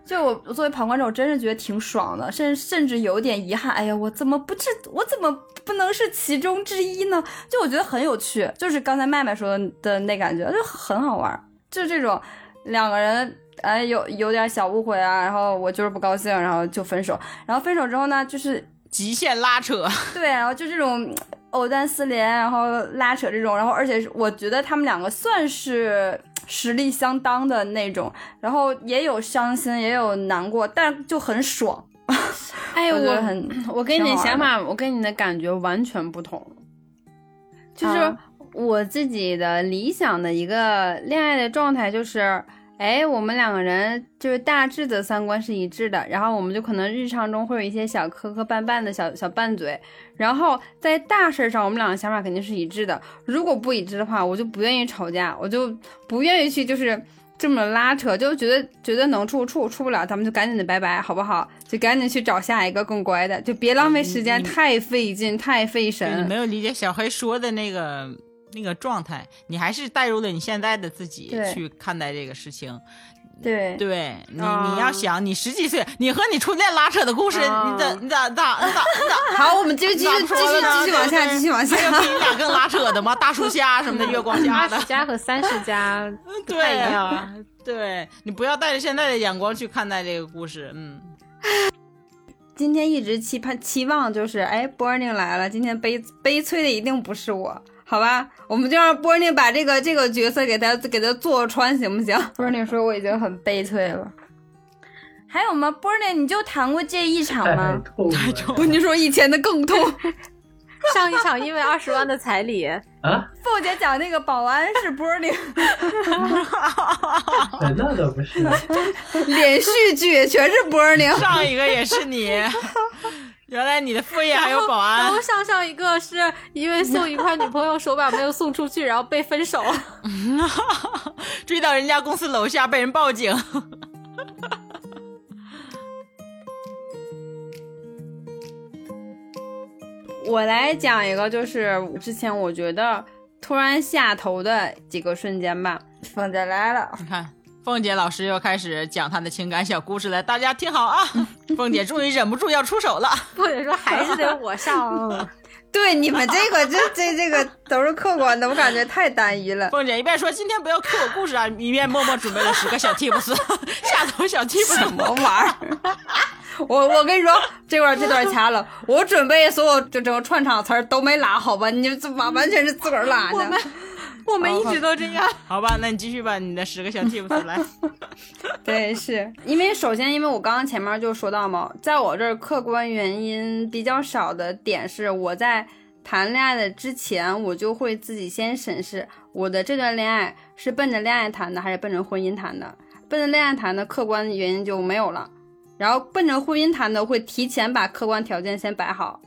就我我作为旁观者，我真是觉得挺爽的，甚甚至有点遗憾。哎呀，我怎么不是我怎么不能是其中之一呢？就我觉得很有趣，就是刚才麦麦说的那感觉，就很好玩。就这种两个人哎有有点小误会啊，然后我就是不高兴，然后就分手。然后分手之后呢，就是极限拉扯，对，然后就这种藕断丝连，然后拉扯这种，然后而且我觉得他们两个算是实力相当的那种，然后也有伤心，也有难过，但就很爽。哎我很我跟你想法，我跟你的感觉完全不同。就是啊我自己的理想的一个恋爱的状态，就是，哎，我们两个人就是大致的三观是一致的，然后我们就可能日常中会有一些小磕磕绊绊的小小拌嘴，然后在大事上我们两个想法肯定是一致的。如果不一致的话，我就不愿意吵架，我就不愿意去就是。这么拉扯，就觉得觉得能处处处不了，咱们就赶紧的拜拜，好不好？就赶紧去找下一个更乖的，就别浪费时间，太费劲，太费神。没有理解小黑说的那个那个状态，你还是带入了你现在的自己去看待这个事情。对，对你，啊你要想，你十几岁，你和你初恋拉扯的故事，啊你咋你咋咋你咋咋？好，我们继续继续继续继续往下，继续往下还。有比你俩更拉扯的吗？大树下什么的，月光下的二十。家和三十家 不对太一样。呀、对你不要带着现在的眼光去看待这个故事，嗯，今天一直期盼期望就是，哎，波尔宁来了，今天悲悲催的一定不是我，好吧？我们就让波尔宁把这个这个角色给他给他做穿，行不行？波尔宁说我已经很悲催了。还有吗？波尔宁，你就谈过这一场太吗？痛了不，你说以前的更痛。上一场因为二十万的彩礼，啊！凤姐讲那个保安是波尔宁，哎那倒不是，连续剧全是波尔宁。上一个也是你，原来你的副业还有保安然安后，上上一个是因为送一块女朋友手表没有送出去，然后被分手。追到人家公司楼下被人报警。我来讲一个，就是之前我觉得突然下头的几个瞬间吧。凤姐来了，你看，凤姐老师又开始讲她的情感小故事了，大家听好啊！凤姐终于忍不住要出手了。凤姐说还是得我上。对你们这个这这这个都是客观的，我感觉太单一了。凤姐一边说今天不要磕我故事啊，一边默默准备了十个小 tips，下头小 tips 什么玩意儿？我我跟你说，这块这段掐了，我准备所有这整个串场词儿都没拉，好吧？你这完完全是自个儿拉的。我们一直都这样。好吧，那你继续吧，你的十个小 tips 来。对，是因为首先，因为我刚刚前面就说到嘛，在我这儿客观原因比较少的点是，我在谈恋爱的之前，我就会自己先审视我的这段恋爱是奔着恋爱谈的，还是奔着婚姻谈的。奔着恋爱谈的客观原因就没有了，然后奔着婚姻谈的会提前把客观条件先摆好，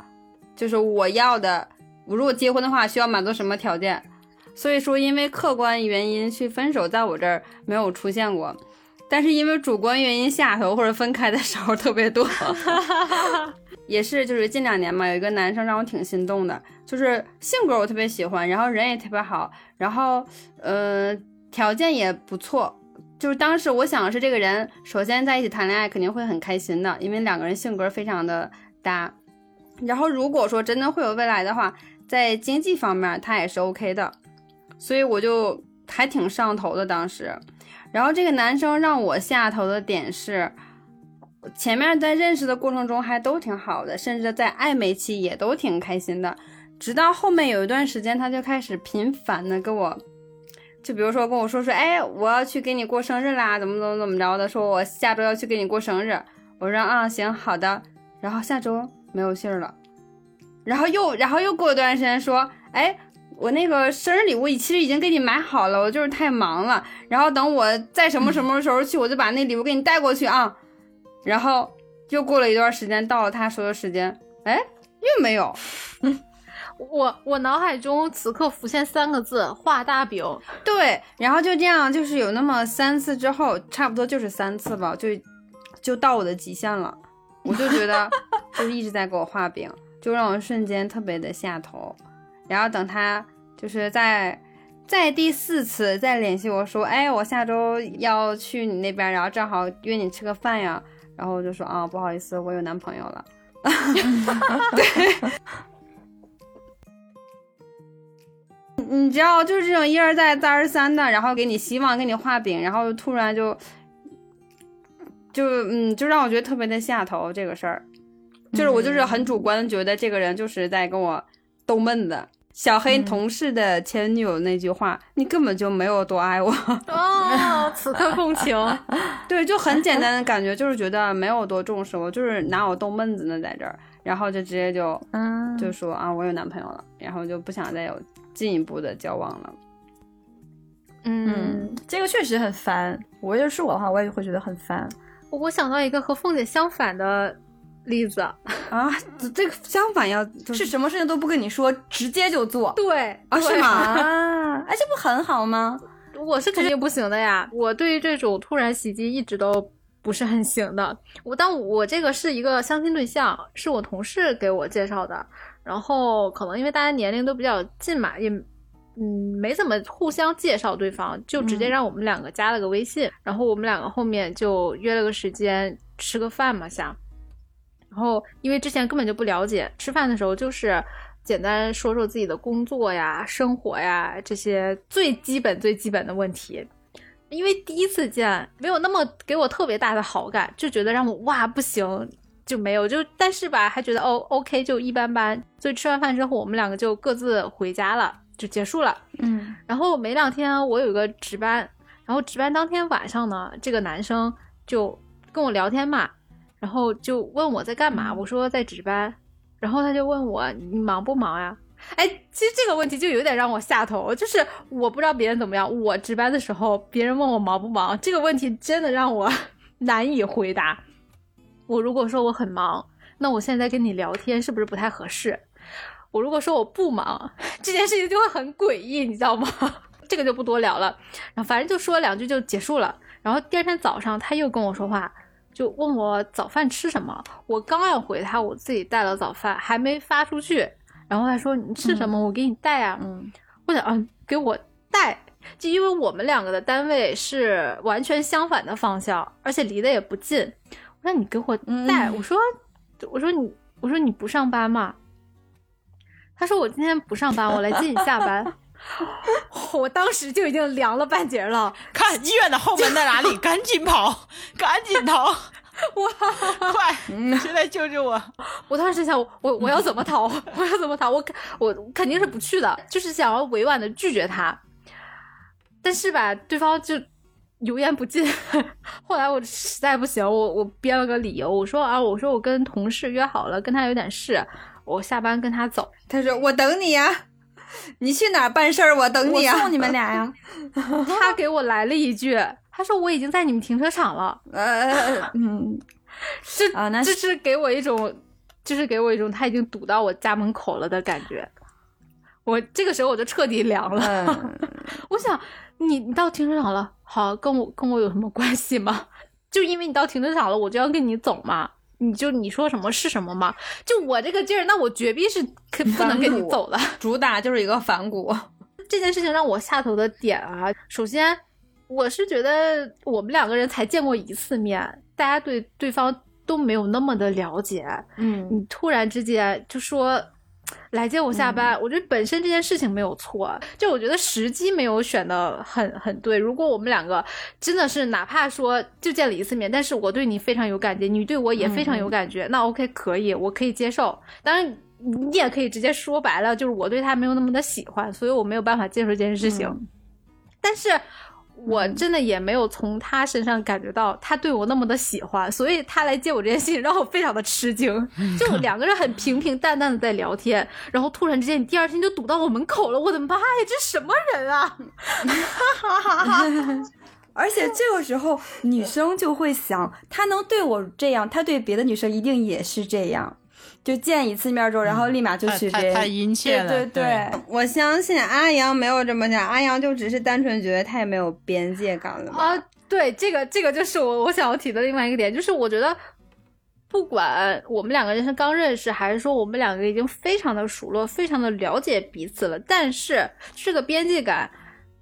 就是我要的，我如果结婚的话需要满足什么条件，所以说因为客观原因去分手，在我这儿没有出现过，但是因为主观原因下头或者分开的时候特别多。也是，就是近两年嘛，有一个男生让我挺心动的，就是性格我特别喜欢，然后人也特别好，然后呃条件也不错。就是当时我想的是，这个人首先在一起谈恋爱肯定会很开心的，因为两个人性格非常的搭。然后如果说真的会有未来的话，在经济方面他也是 OK 的，所以我就还挺上头的当时。然后这个男生让我下头的点是。前面在认识的过程中还都挺好的，甚至在暧昧期也都挺开心的，直到后面有一段时间，他就开始频繁的跟我，就比如说跟我说说，哎，我要去给你过生日啦，怎么怎么怎么着的，说我下周要去给你过生日，我说啊行好的，然后下周没有信儿了，然后又然后又过一段时间说，哎，我那个生日礼物其实已经给你买好了，我就是太忙了，然后等我在什么什么时候去，我就把那礼物给你带过去啊。然后又过了一段时间，到了他说的时间，哎，又没有。我我脑海中此刻浮现三个字：画大饼。对，然后就这样，就是有那么三次之后，差不多就是三次吧，就就到我的极限了。我就觉得 就是一直在给我画饼，就让我瞬间特别的下头。然后等他就是在在第四次再联系我说，哎，我下周要去你那边，然后正好约你吃个饭呀。然后我就说啊，不好意思，我有男朋友了。对，你知道，就是这种一而再再而三的，然后给你希望，给你画饼，然后突然就就嗯，就让我觉得特别的下头。这个事儿，就是我就是很主观的觉得这个人就是在跟我逗闷子。小黑同事的前女友那句话，你根本就没有多爱我。哦，此刻共情。对，就很简单的感觉，就是觉得没有多重视我，就是拿我逗闷子呢，在这儿，然后就直接就，嗯，就说啊，我有男朋友了，然后就不想再有进一步的交往了。嗯，这个确实很烦。我要是我的话，我也会觉得很烦。我想到一个和凤姐相反的。例子啊，这个相反要是什么事情都不跟你说，直接就做，对啊，是吗？啊，哎，这不很好吗？我是肯定不行的呀，我对于这种突然袭击一直都不是很行的。我但我这个是一个相亲对象，是我同事给我介绍的，然后可能因为大家年龄都比较近嘛，也嗯没怎么互相介绍对方，就直接让我们两个加了个微信，然后我们两个后面就约了个时间吃个饭嘛，想。然后，因为之前根本就不了解，吃饭的时候就是简单说说自己的工作呀、生活呀这些最基本、最基本的问题。因为第一次见，没有那么给我特别大的好感，就觉得让我哇不行就没有就，但是吧还觉得哦 OK 就一般般。所以吃完饭之后，我们两个就各自回家了，就结束了。嗯。然后没两天，我有个值班，然后值班当天晚上呢，这个男生就跟我聊天嘛。然后就问我在干嘛，我说在值班，然后他就问我你忙不忙呀？哎，其实这个问题就有点让我下头，就是我不知道别人怎么样，我值班的时候别人问我忙不忙，这个问题真的让我 难以回答。我如果说我很忙，那我现在跟你聊天是不是不太合适？我如果说我不忙，这件事情就会很诡异，你知道吗？这个就不多聊了，然后反正就说两句就结束了。然后第二天早上他又跟我说话。就问我早饭吃什么，我刚要回他，我自己带了早饭，还没发出去，然后他说你吃什么，我给你带啊。嗯，我想啊，给我带，就因为我们两个的单位是完全相反的方向，而且离得也不近。我说你给我带，我说我说你我说你不上班吗？他说我今天不上班，我来接你下班。我当时就已经凉了半截了。看医院的后门在哪里？赶紧跑，赶紧逃！哇，快，谁来救救我？我当时想，我我要怎么逃？我要怎么逃？我我肯定是不去的，就是想要委婉的拒绝他。但是吧，对方就油盐不进。后来我实在不行，我我编了个理由，我说啊，我说我跟同事约好了，跟他有点事，我下班跟他走。他说我等你呀。你去哪儿办事儿？我等你啊！送你们俩呀。他给我来了一句：“他说我已经在你们停车场了，呃，嗯，这啊，那这是给我一种，就是给我一种他已经堵到我家门口了的感觉。我这个时候我就彻底凉了。嗯，我想你你到停车场了，好，跟我跟我有什么关系吗？就因为你到停车场了，我就要跟你走嘛？你就你说什么是什么嘛？就我这个劲儿，那我绝逼是可不能跟你走的。主打就是一个反骨。这件事情让我下头的点啊，首先我是觉得我们两个人才见过一次面，大家对对方都没有那么的了解，嗯，你突然之间就说来接我下班，我觉得本身这件事情没有错，就我觉得时机没有选的很很对。如果我们两个真的是哪怕说就见了一次面，但是我对你非常有感觉，你对我也非常有感觉，那 OK 可以，我可以接受。当然。你也可以直接说白了，就是我对他没有那么的喜欢，所以我没有办法接受这件事情。但是我真的也没有从他身上感觉到他对我那么的喜欢，所以他来接我这件事情让我非常的吃惊。就两个人很平平淡淡的在聊天，然后突然之间你第二天就堵到我门口了，我的妈呀，这什么人啊！而且这个时候女生就会想，他能对我这样，他对别的女生一定也是这样。就见一次面之后，然后立马就去太太殷切了，对对对。我相信阿阳没有这么想，阿阳就只是单纯觉得他也没有边界感了啊。对，这个这个就是我我想要提的另外一个点，就是我觉得不管我们两个人是刚认识，还是说我们两个已经非常的熟络，非常的了解彼此了，但是这个边界感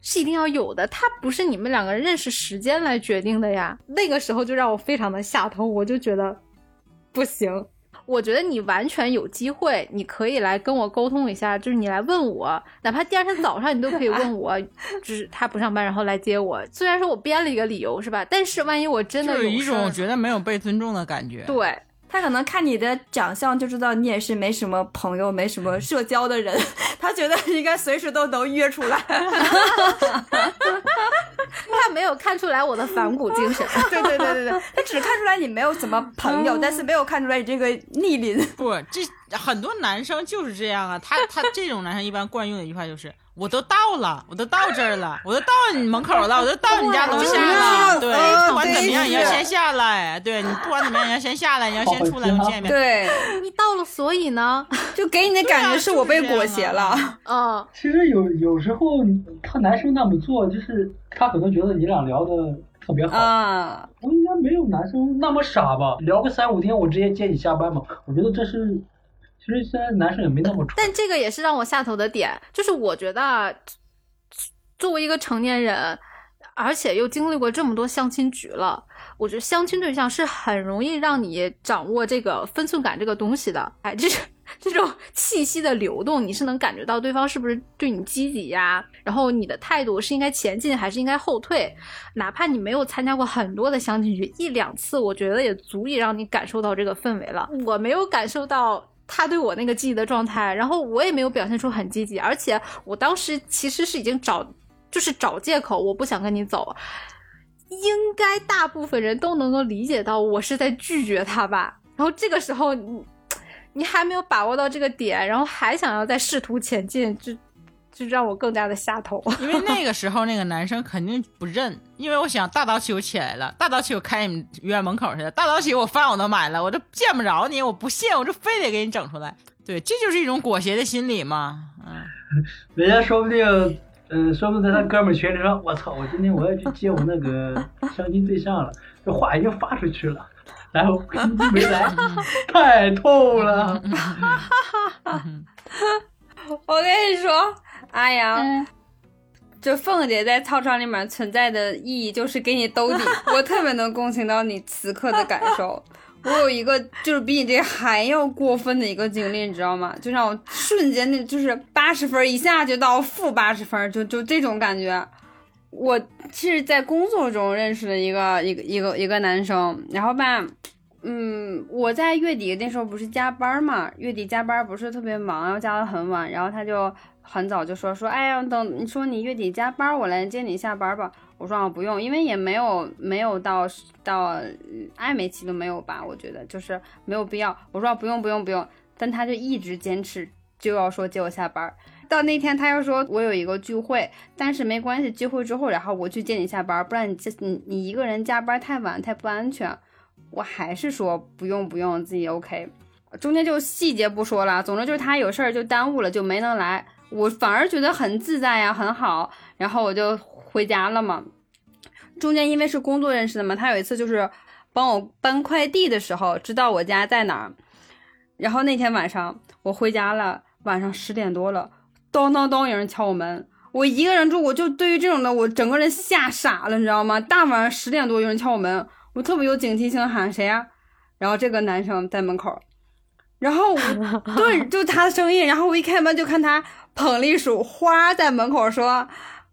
是一定要有的，它不是你们两个人认识时间来决定的呀。那个时候就让我非常的下头，我就觉得不行。我觉得你完全有机会，你可以来跟我沟通一下，就是你来问我，哪怕第二天早上你都可以问我，就是他不上班，然后来接我。虽然说我编了一个理由，是吧？但是万一我真的有一种觉得没有被尊重的感觉。对。他可能看你的长相就知道你也是没什么朋友、没什么社交的人，他觉得应该随时都能约出来。他没有看出来我的反骨精神。对对对对对，他只看出来你没有什么朋友，但是没有看出来你这个逆鳞。不，这很多男生就是这样啊。他他这种男生一般惯用的一句话就是。我都到了，我都到这儿了，我都到你门口了，我都到你家楼下了。对，不管怎么样，你要先下来。对你不管怎么样，你要先下来，你要先出来见面。对，你到了，所以呢，就给你的感觉是我被裹挟了。嗯，其实有有时候他男生那么做，就是他可能觉得你俩聊的特别好。啊，我应该没有男生那么傻吧？聊个三五天，我直接接你下班嘛？我觉得这是。其实现在男生也没那么蠢，但这个也是让我下头的点，就是我觉得作为一个成年人，而且又经历过这么多相亲局了，我觉得相亲对象是很容易让你掌握这个分寸感这个东西的。哎，这是这种气息的流动，你是能感觉到对方是不是对你积极呀？然后你的态度是应该前进还是应该后退？哪怕你没有参加过很多的相亲局，一两次，我觉得也足以让你感受到这个氛围了。我没有感受到。他对我那个积极的状态，然后我也没有表现出很积极，而且我当时其实是已经找，就是找借口，我不想跟你走。应该大部分人都能够理解到我是在拒绝他吧。然后这个时候你，你还没有把握到这个点，然后还想要再试图前进，就。就让我更加的下头，因为那个时候那个男生肯定不认，因为我想大早起我起来了，大早起我开你们医院门口去了，大早起我饭我都买了，我都见不着你，我不信，我就非得给你整出来。对，这就是一种裹挟的心理嘛。嗯，人家说不定，嗯，说不定在他哥们群里说，我操，我今天我要去接我那个相亲对象了，这话已经发出去了，然后没来，太痛了。我跟你说。阿阳，就凤姐在操场里面存在的意义就是给你兜底。我特别能共情到你此刻的感受。我有一个就是比你这还要过分的一个经历，你知道吗？就让我瞬间那就是八十分一下就到负八十分，就就这种感觉。我是在工作中认识的一个一个一个一个男生，然后吧，嗯，我在月底那时候不是加班嘛，月底加班不是特别忙，要加到很晚，然后他就。很早就说说，哎呀，等你说你月底加班，我来接你下班吧。我说啊，不用，因为也没有没有到到暧昧期都没有吧，我觉得就是没有必要。我说不用不用不用，但他就一直坚持就要说接我下班。到那天他又说我有一个聚会，但是没关系，聚会之后然后我去接你下班，不然你这你你一个人加班太晚太不安全。我还是说不用不用，自己 OK。中间就细节不说了，总之就是他有事儿就耽误了，就没能来。我反而觉得很自在呀，很好。然后我就回家了嘛。中间因为是工作认识的嘛，他有一次就是帮我搬快递的时候，知道我家在哪儿。然后那天晚上我回家了，晚上十点多了，咚咚咚有人敲我门。我一个人住，我就对于这种的，我整个人吓傻了，你知道吗？大晚上十点多有人敲我门，我特别有警惕性，喊谁呀、然后这个男生在门口，然后对，就他的声音，然后我一开门就看他捧了一束花在门口说，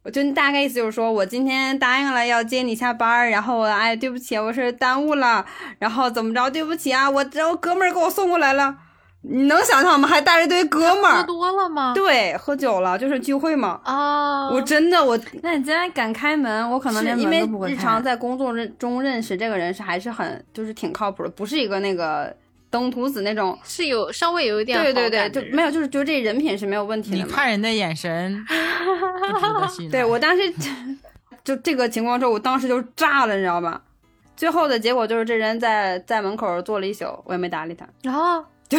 我就大概意思就是说我今天答应了要接你下班，然后我哎对不起，我是耽误了，然后怎么着对不起啊，我这我哥们儿给我送过来了，你能想象吗？还带着一堆哥们儿喝，多了吗？对，喝酒了，就是聚会嘛。啊，我真的我那你今天敢开门，我可能连因为门都不会开。日常在工作认中认识这个人是还是很就是挺靠谱的，不是一个那个登徒子那种。是有稍微有一点对对对，就没有，就是就这人品是没有问题的。你看人的眼神不值得信 赖。对我当时就这个情况之后，我当时就炸了，你知道吧？最后的结果就是这人在在门口坐了一宿，我也没搭理他。然后就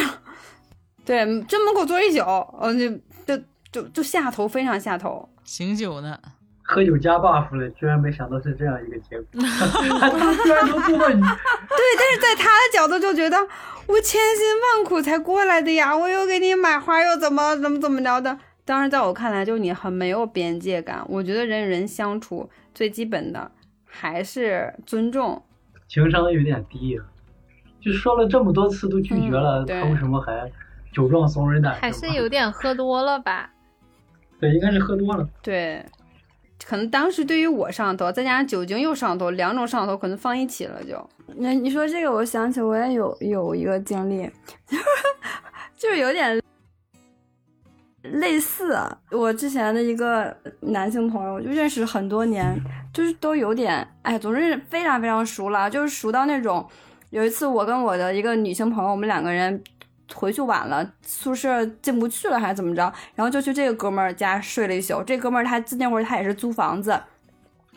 对，这门口坐一宿，嗯，就就就就下头，非常下头。醒酒呢，喝酒加 buff 了，居然没想到是这样一个结果，他居然能做到你，对，但是在他的角度就觉得我千辛万苦才过来的呀，我又给你买花，又怎么怎么怎么着的。当然，在我看来，就是你很没有边界感。我觉得人与人相处最基本的还是尊重。情商有点低啊。就说了这么多次都拒绝了，嗯对他为什么还酒壮怂人胆？还是有点喝多了吧？对，应该是喝多了。对，可能当时对于我上头，再加上酒精又上头，两种上头可能放一起了就。那你说这个，我想起我也有有一个经历，就 是就是有点类似。我之前的一个男性朋友，就认识很多年，就是都有点，哎，总之是非常非常熟了，就是熟到那种。有一次，我跟我的一个女性朋友，我们两个人回去晚了，宿舍进不去了还是怎么着，然后就去这个哥们儿家睡了一宿。这哥们儿他那会儿他也是租房子，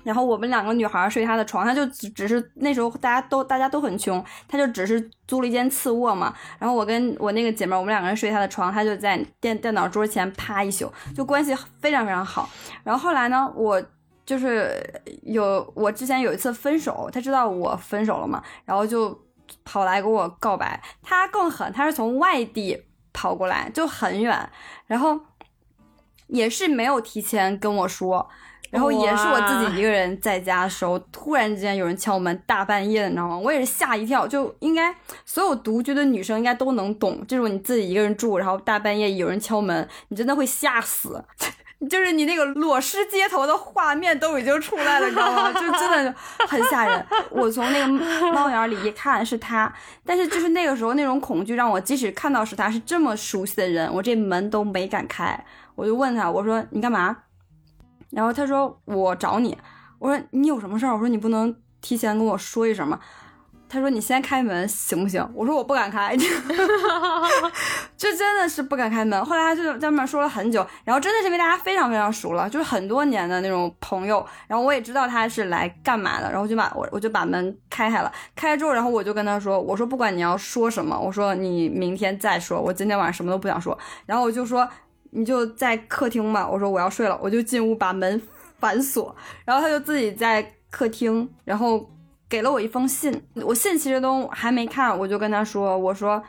然后我们两个女孩睡他的床，他就只只是那时候大家都大家都很穷，他就只是租了一间次卧嘛。然后我跟我那个姐妹，我们两个人睡他的床，他就在电电脑桌前趴一宿，就关系非常非常好。然后后来呢，我就是有我之前有一次分手，他知道我分手了嘛，然后就跑来跟我告白。他更狠，他是从外地跑过来，就很远，然后也是没有提前跟我说。然后也是我自己一个人在家的时候，突然之间有人敲门，大半夜的，你知道吗？我也是吓一跳，就应该所有独居的女生应该都能懂，这种你自己一个人住，然后大半夜有人敲门，你真的会吓死。就是你那个裸尸街头的画面都已经出来了，你知道吗？就真的很吓人。我从那个猫眼里一看是他，但是就是那个时候那种恐惧让我，即使看到是他是这么熟悉的人，我这门都没敢开。我就问他，我说你干嘛？然后他说我找你。我说你有什么事儿？我说你不能提前跟我说一声吗？他说你先开门行不行？我说我不敢开，这真的是不敢开门。后来他就在那边说了很久，然后真的是因为大家非常非常熟了，就是很多年的那种朋友。然后我也知道他是来干嘛的，然后就把我我就把门开开了。开之后，然后我就跟他说，我说不管你要说什么，我说你明天再说，我今天晚上什么都不想说。然后我就说你就在客厅吧，我说我要睡了，我就进屋把门反锁，然后他就自己在客厅，然后给了我一封信，我信其实都还没看，我就跟他说，我说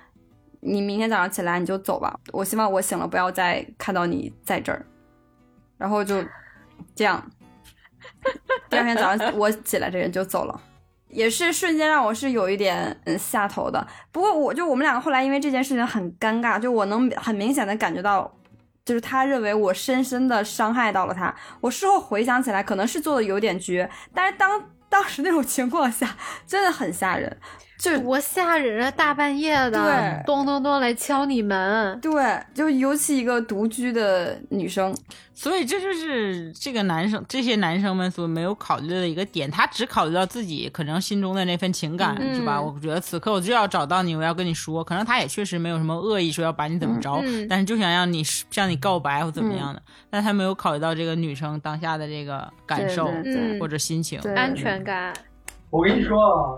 你明天早上起来你就走吧，我希望我醒了不要再看到你在这儿，然后就这样，第二天早上我起来，这人就走了。也是瞬间让我是有一点嗯下头的，不过我就我们两个后来因为这件事情很尴尬，就我能很明显的感觉到，就是他认为我深深的伤害到了他。我事后回想起来，可能是做的有点绝，但是当当时那种情况下，真的很吓人。就多吓人啊！大半夜的，咚咚咚来敲你门，对，就尤其一个独居的女生，所以这就是这个男生这些男生们所没有考虑的一个点，他只考虑到自己可能心中的那份情感，嗯是吧？我觉得此刻我就要找到你，我要跟你说，可能他也确实没有什么恶意，说要把你怎么着，嗯但是就想让你向你告白或怎么样的，但他没有考虑到这个女生当下的这个感受对对对嗯或者心情。安全感。我跟你说啊，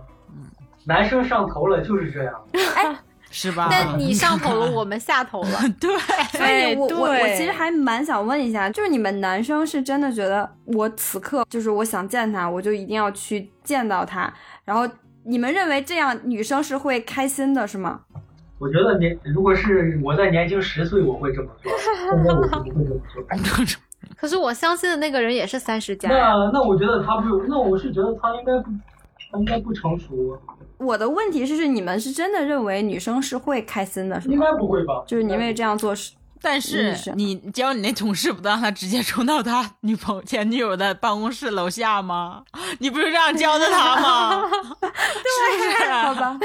男生上头了就是这样。哎是吧？但你上头了，我们下头了。对，所以我我我其实还蛮想问一下，就是你们男生是真的觉得我此刻就是我想见他，我就一定要去见到他，然后你们认为这样女生是会开心的，是吗？我觉得年如果是我在年轻十岁，我会这么做。现在我是不会这么做。可是我相信的那个人也是三十加呀。那那我觉得他不，那我是觉得他应该不，他应该不成熟，我的问题是，是你们是真的认为女生是会开心的，是吗？应该不会吧？就是你因为这样做是，但是你教你那同事不让他直接冲到他女朋友前女友的办公室楼下吗？你不是这样教的他吗？是不是？好吧？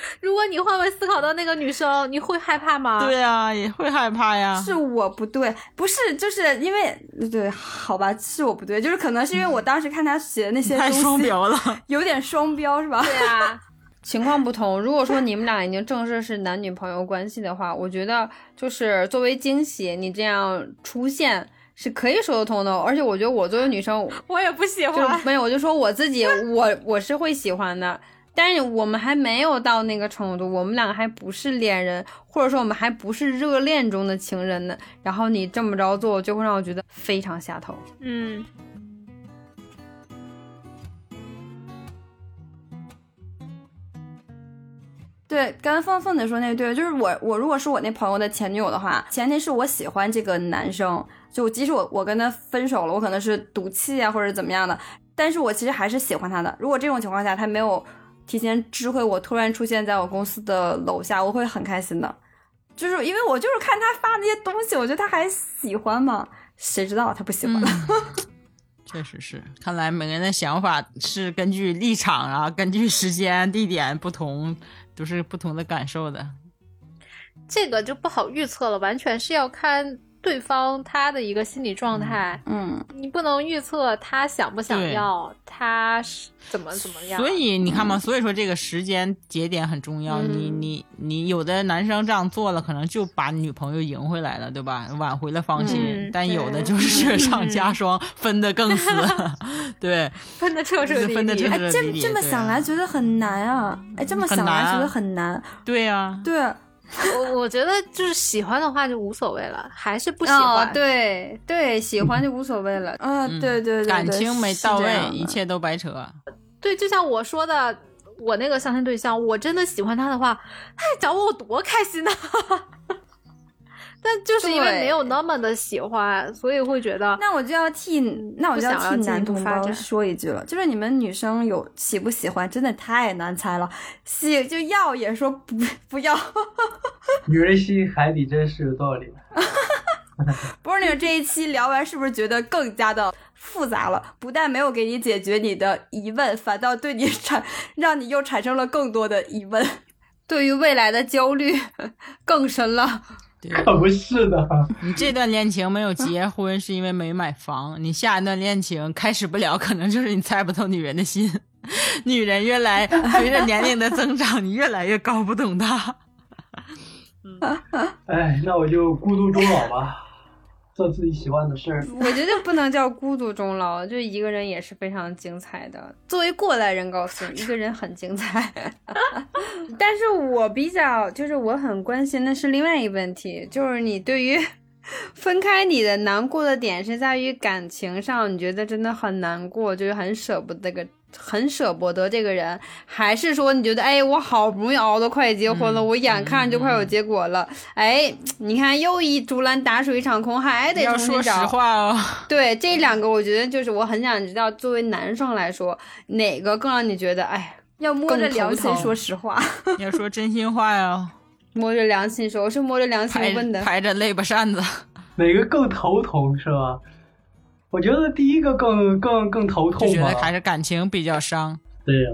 如果你换位思考到那个女生，你会害怕吗？对啊，也会害怕呀。是我不对，不是，就是因为对，好吧，是我不对，就是可能是因为我当时看他写的那些太东西双标了，有点双标，是吧？对啊，情况不同。如果说你们俩已经正式是男女朋友关系的话，我觉得就是作为惊喜，你这样出现是可以说得通的。而且我觉得我作为女生，我也不喜就欢。没有，我就说我自己，我我是会喜欢的。但是我们还没有到那个程度，我们两个还不是恋人，或者说我们还不是热恋中的情人呢。然后你这么着做，就会让我觉得非常下头。嗯，对，跟凤凤姐说那个对，就是我我如果是我那朋友的前女友的话，前提是我喜欢这个男生，就即使我我跟他分手了，我可能是赌气啊或者怎么样的，但是我其实还是喜欢他的。如果这种情况下他没有提前知会我，突然出现在我公司的楼下，我会很开心的。就是因为我就是看他发那些东西，我觉得他还喜欢嘛，谁知道他不喜欢？确实是。看来每个人的想法是根据立场啊，根据时间、地点不同，都是不同的感受的。这个就不好预测了，完全是要看对方他的一个心理状态。嗯，你不能预测他想不想要，他是怎么怎么样。所以你看嘛，所以说这个时间节点很重要。嗯你你你有的男生这样做了，可能就把女朋友赢回来了，对吧？挽回了芳心。嗯但有的就是雪上加霜，分得更死。对，分得彻彻底底，分得彻彻哎，这底底这么想来觉得很难啊！哎，这么想来觉得很难。对呀、对，我我觉得就是喜欢的话就无所谓了，还是不喜哦欢。，对对，喜欢就无所谓了。嗯，嗯对对对，对感情没到位，一切都白扯。对，就像我说的，我那个相亲对象，我真的喜欢他的话，他找我我多开心呐、但就是因为没有那么的喜欢，所以会觉得那我就要替那我就要替男同胞说一句了，就是你们女生有喜不喜欢，真的太难猜了。喜就要也说不不要，女人心海底针是有道理的。不是那个这一期聊完，是不是觉得更加的复杂了？不但没有给你解决你的疑问，反倒对你产让你又产生了更多的疑问。对于未来的焦虑更深了。对，可 不是的，你这段恋情没有结婚，是因为没买房；你下一段恋情开始不了，可能就是你猜不透女人的心。女人越来随着年龄的增长，你越来越搞不懂她。哎，那我就孤独终老吧，做自己喜欢的事。我觉得不能叫孤独终老，就一个人也是非常精彩的。作为过来人告诉你，一个人很精彩。但是我比较就是我很关心的是另外一个问题，就是你对于分开你的难过的点是在于感情上，你觉得真的很难过，就是很舍不得个。很舍不得这个人，还是说你觉得，哎，我好不容易熬到快结婚了，嗯我眼看就快有结果了，哎，你看又一竹篮打水一场空，还得要重新说实。话哦，对这两个，我觉得就是我很想知道，作为男生来说，哪个更让你觉得，哎，要摸着良心说实话，要说真心话呀，摸着良心说，我是摸着良心问的。排着肋巴扇子。哪个更头疼是吧？我觉得第一个更更更头痛吧觉得。还是感情比较伤。对呀、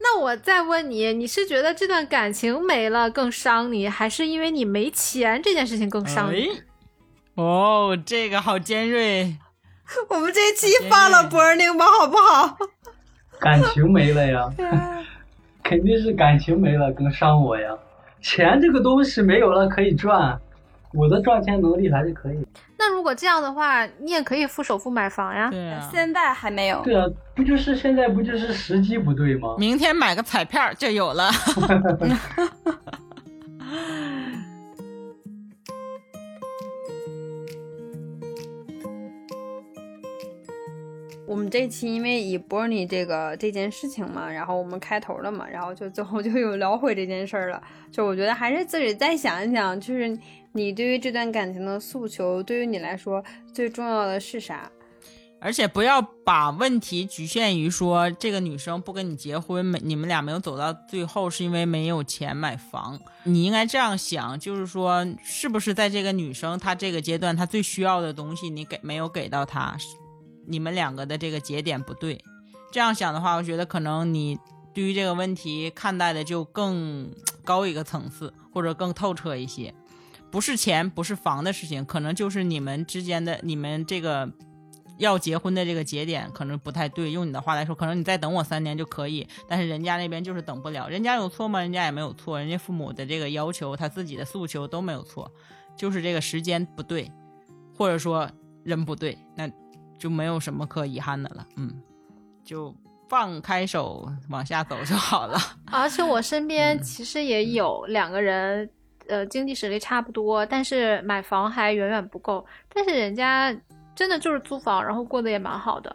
那我再问你，你是觉得这段感情没了更伤你，还是因为你没钱这件事情更伤你？哎哦，这个好尖锐。我们这一期发了 Burning 吧，好不好？感情没了呀，肯定是感情没了更伤我呀。钱这个东西没有了可以赚，我的赚钱能力还是可以。那如果这样的话，你也可以付首付买房呀。对啊，现在还没有。对啊，不就是现在不就是时机不对吗？明天买个彩票就有了。我们这一期因为以 Bernie 这个这件事情嘛，然后我们开头了嘛，然后就最后就有聊回这件事儿了。就我觉得还是自己再想一想，就是你对于这段感情的诉求，对于你来说最重要的是啥？而且不要把问题局限于说这个女生不跟你结婚，没你们俩没有走到最后是因为没有钱买房。你应该这样想，就是说是不是在这个女生她这个阶段她最需要的东西你给没有给到她，你们两个的这个节点不对。这样想的话，我觉得可能你对于这个问题看待的就更高一个层次，或者更透彻一些。不是钱，不是房的事情，可能就是你们之间的你们这个要结婚的这个节点可能不太对。用你的话来说，可能你再等我三年就可以，但是人家那边就是等不了。人家有错吗？人家也没有错，人家父母的这个要求，他自己的诉求都没有错，就是这个时间不对，或者说人不对，那就没有什么可遗憾的了。嗯，就放开手往下走就好了。而且我身边其实也有两个人，呃，经济实力差不多，但是买房还远远不够。但是人家真的就是租房，然后过得也蛮好的，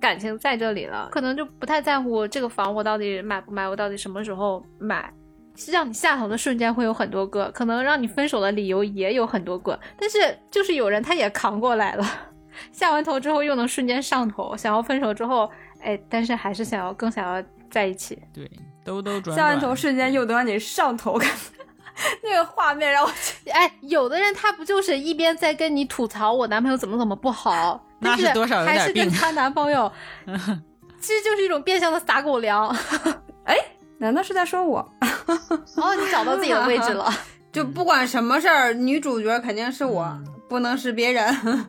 感情在这里了，可能就不太在乎这个房我到底买不买，我到底什么时候买。是让你下头的瞬间会有很多个，可能让你分手的理由也有很多个，但是就是有人他也扛过来了，下完头之后又能瞬间上头，想要分手之后，哎，但是还是想要更想要在一起。对，兜兜转转。下完头瞬间又能让你上头，感觉 那个画面让我哎，有的人他不就是一边在跟你吐槽我男朋友怎么怎么不好，但是那是多少有还点病是跟她男朋友，其实就是一种变相的撒狗粮。哎难道是在说我？哦，你找到自己的位置了。就不管什么事儿，女主角肯定是我，不能是别人。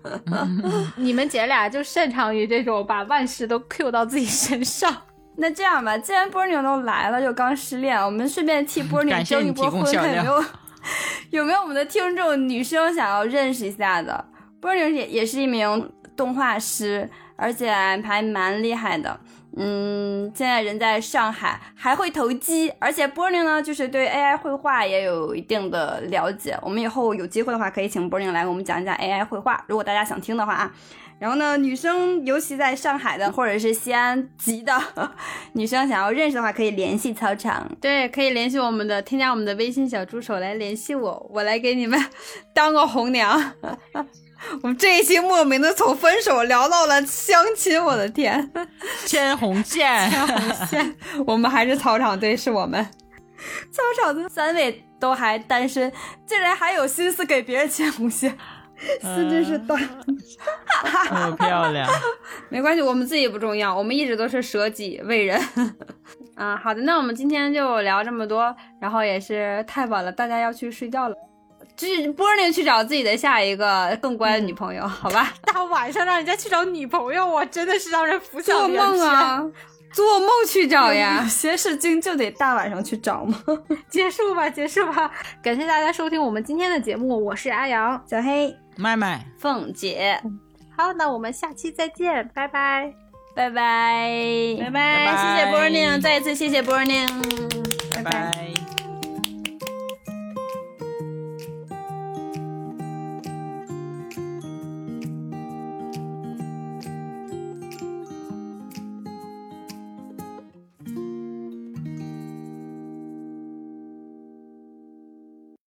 你们姐俩就擅长于这种把万事都 Q 到自己身上。那这样吧，既然波妞都来了，又刚失恋，我们顺便替波妞征一波婚，有没有有没有我们的听众女生想要认识一下的？波妞也也是一名动画师，而且还蛮厉害的。嗯，现在人在上海，还会投机，而且波宁呢，就是对 AI 绘画也有一定的了解。我们以后有机会的话，可以请波宁来给我们讲一讲 AI 绘画，如果大家想听的话啊。然后呢，女生尤其在上海的或者是西安籍的 女生想要认识的话，可以联系操场。对，可以联系我们的，添加我们的微信小助手来联系我，我来给你们当个红娘。我们这一期莫名的从分手聊到了相亲，我的天！牵红线，牵红线，我们还是操场队，是我们。操场的三位都还单身，竟然还有心思给别人牵红线，心真是大。好 漂亮。没关系，我们自己不重要，我们一直都是舍己为人。啊，好的，那我们今天就聊这么多，然后也是太晚了，大家要去睡觉了。去波宁去找自己的下一个更乖的女朋友，好吧？大晚上让人家去找女朋友，我真的是让人浮想做梦啊，做梦去找呀 有！些事情就得大晚上去找吗？结束吧，结束吧。感谢大家收听我们今天的节目，我是阿阳。小黑，麦麦，凤姐，好，那我们下期再见，拜拜。拜拜，拜拜，谢谢 Burning，，再一次谢谢 Burning，，拜拜。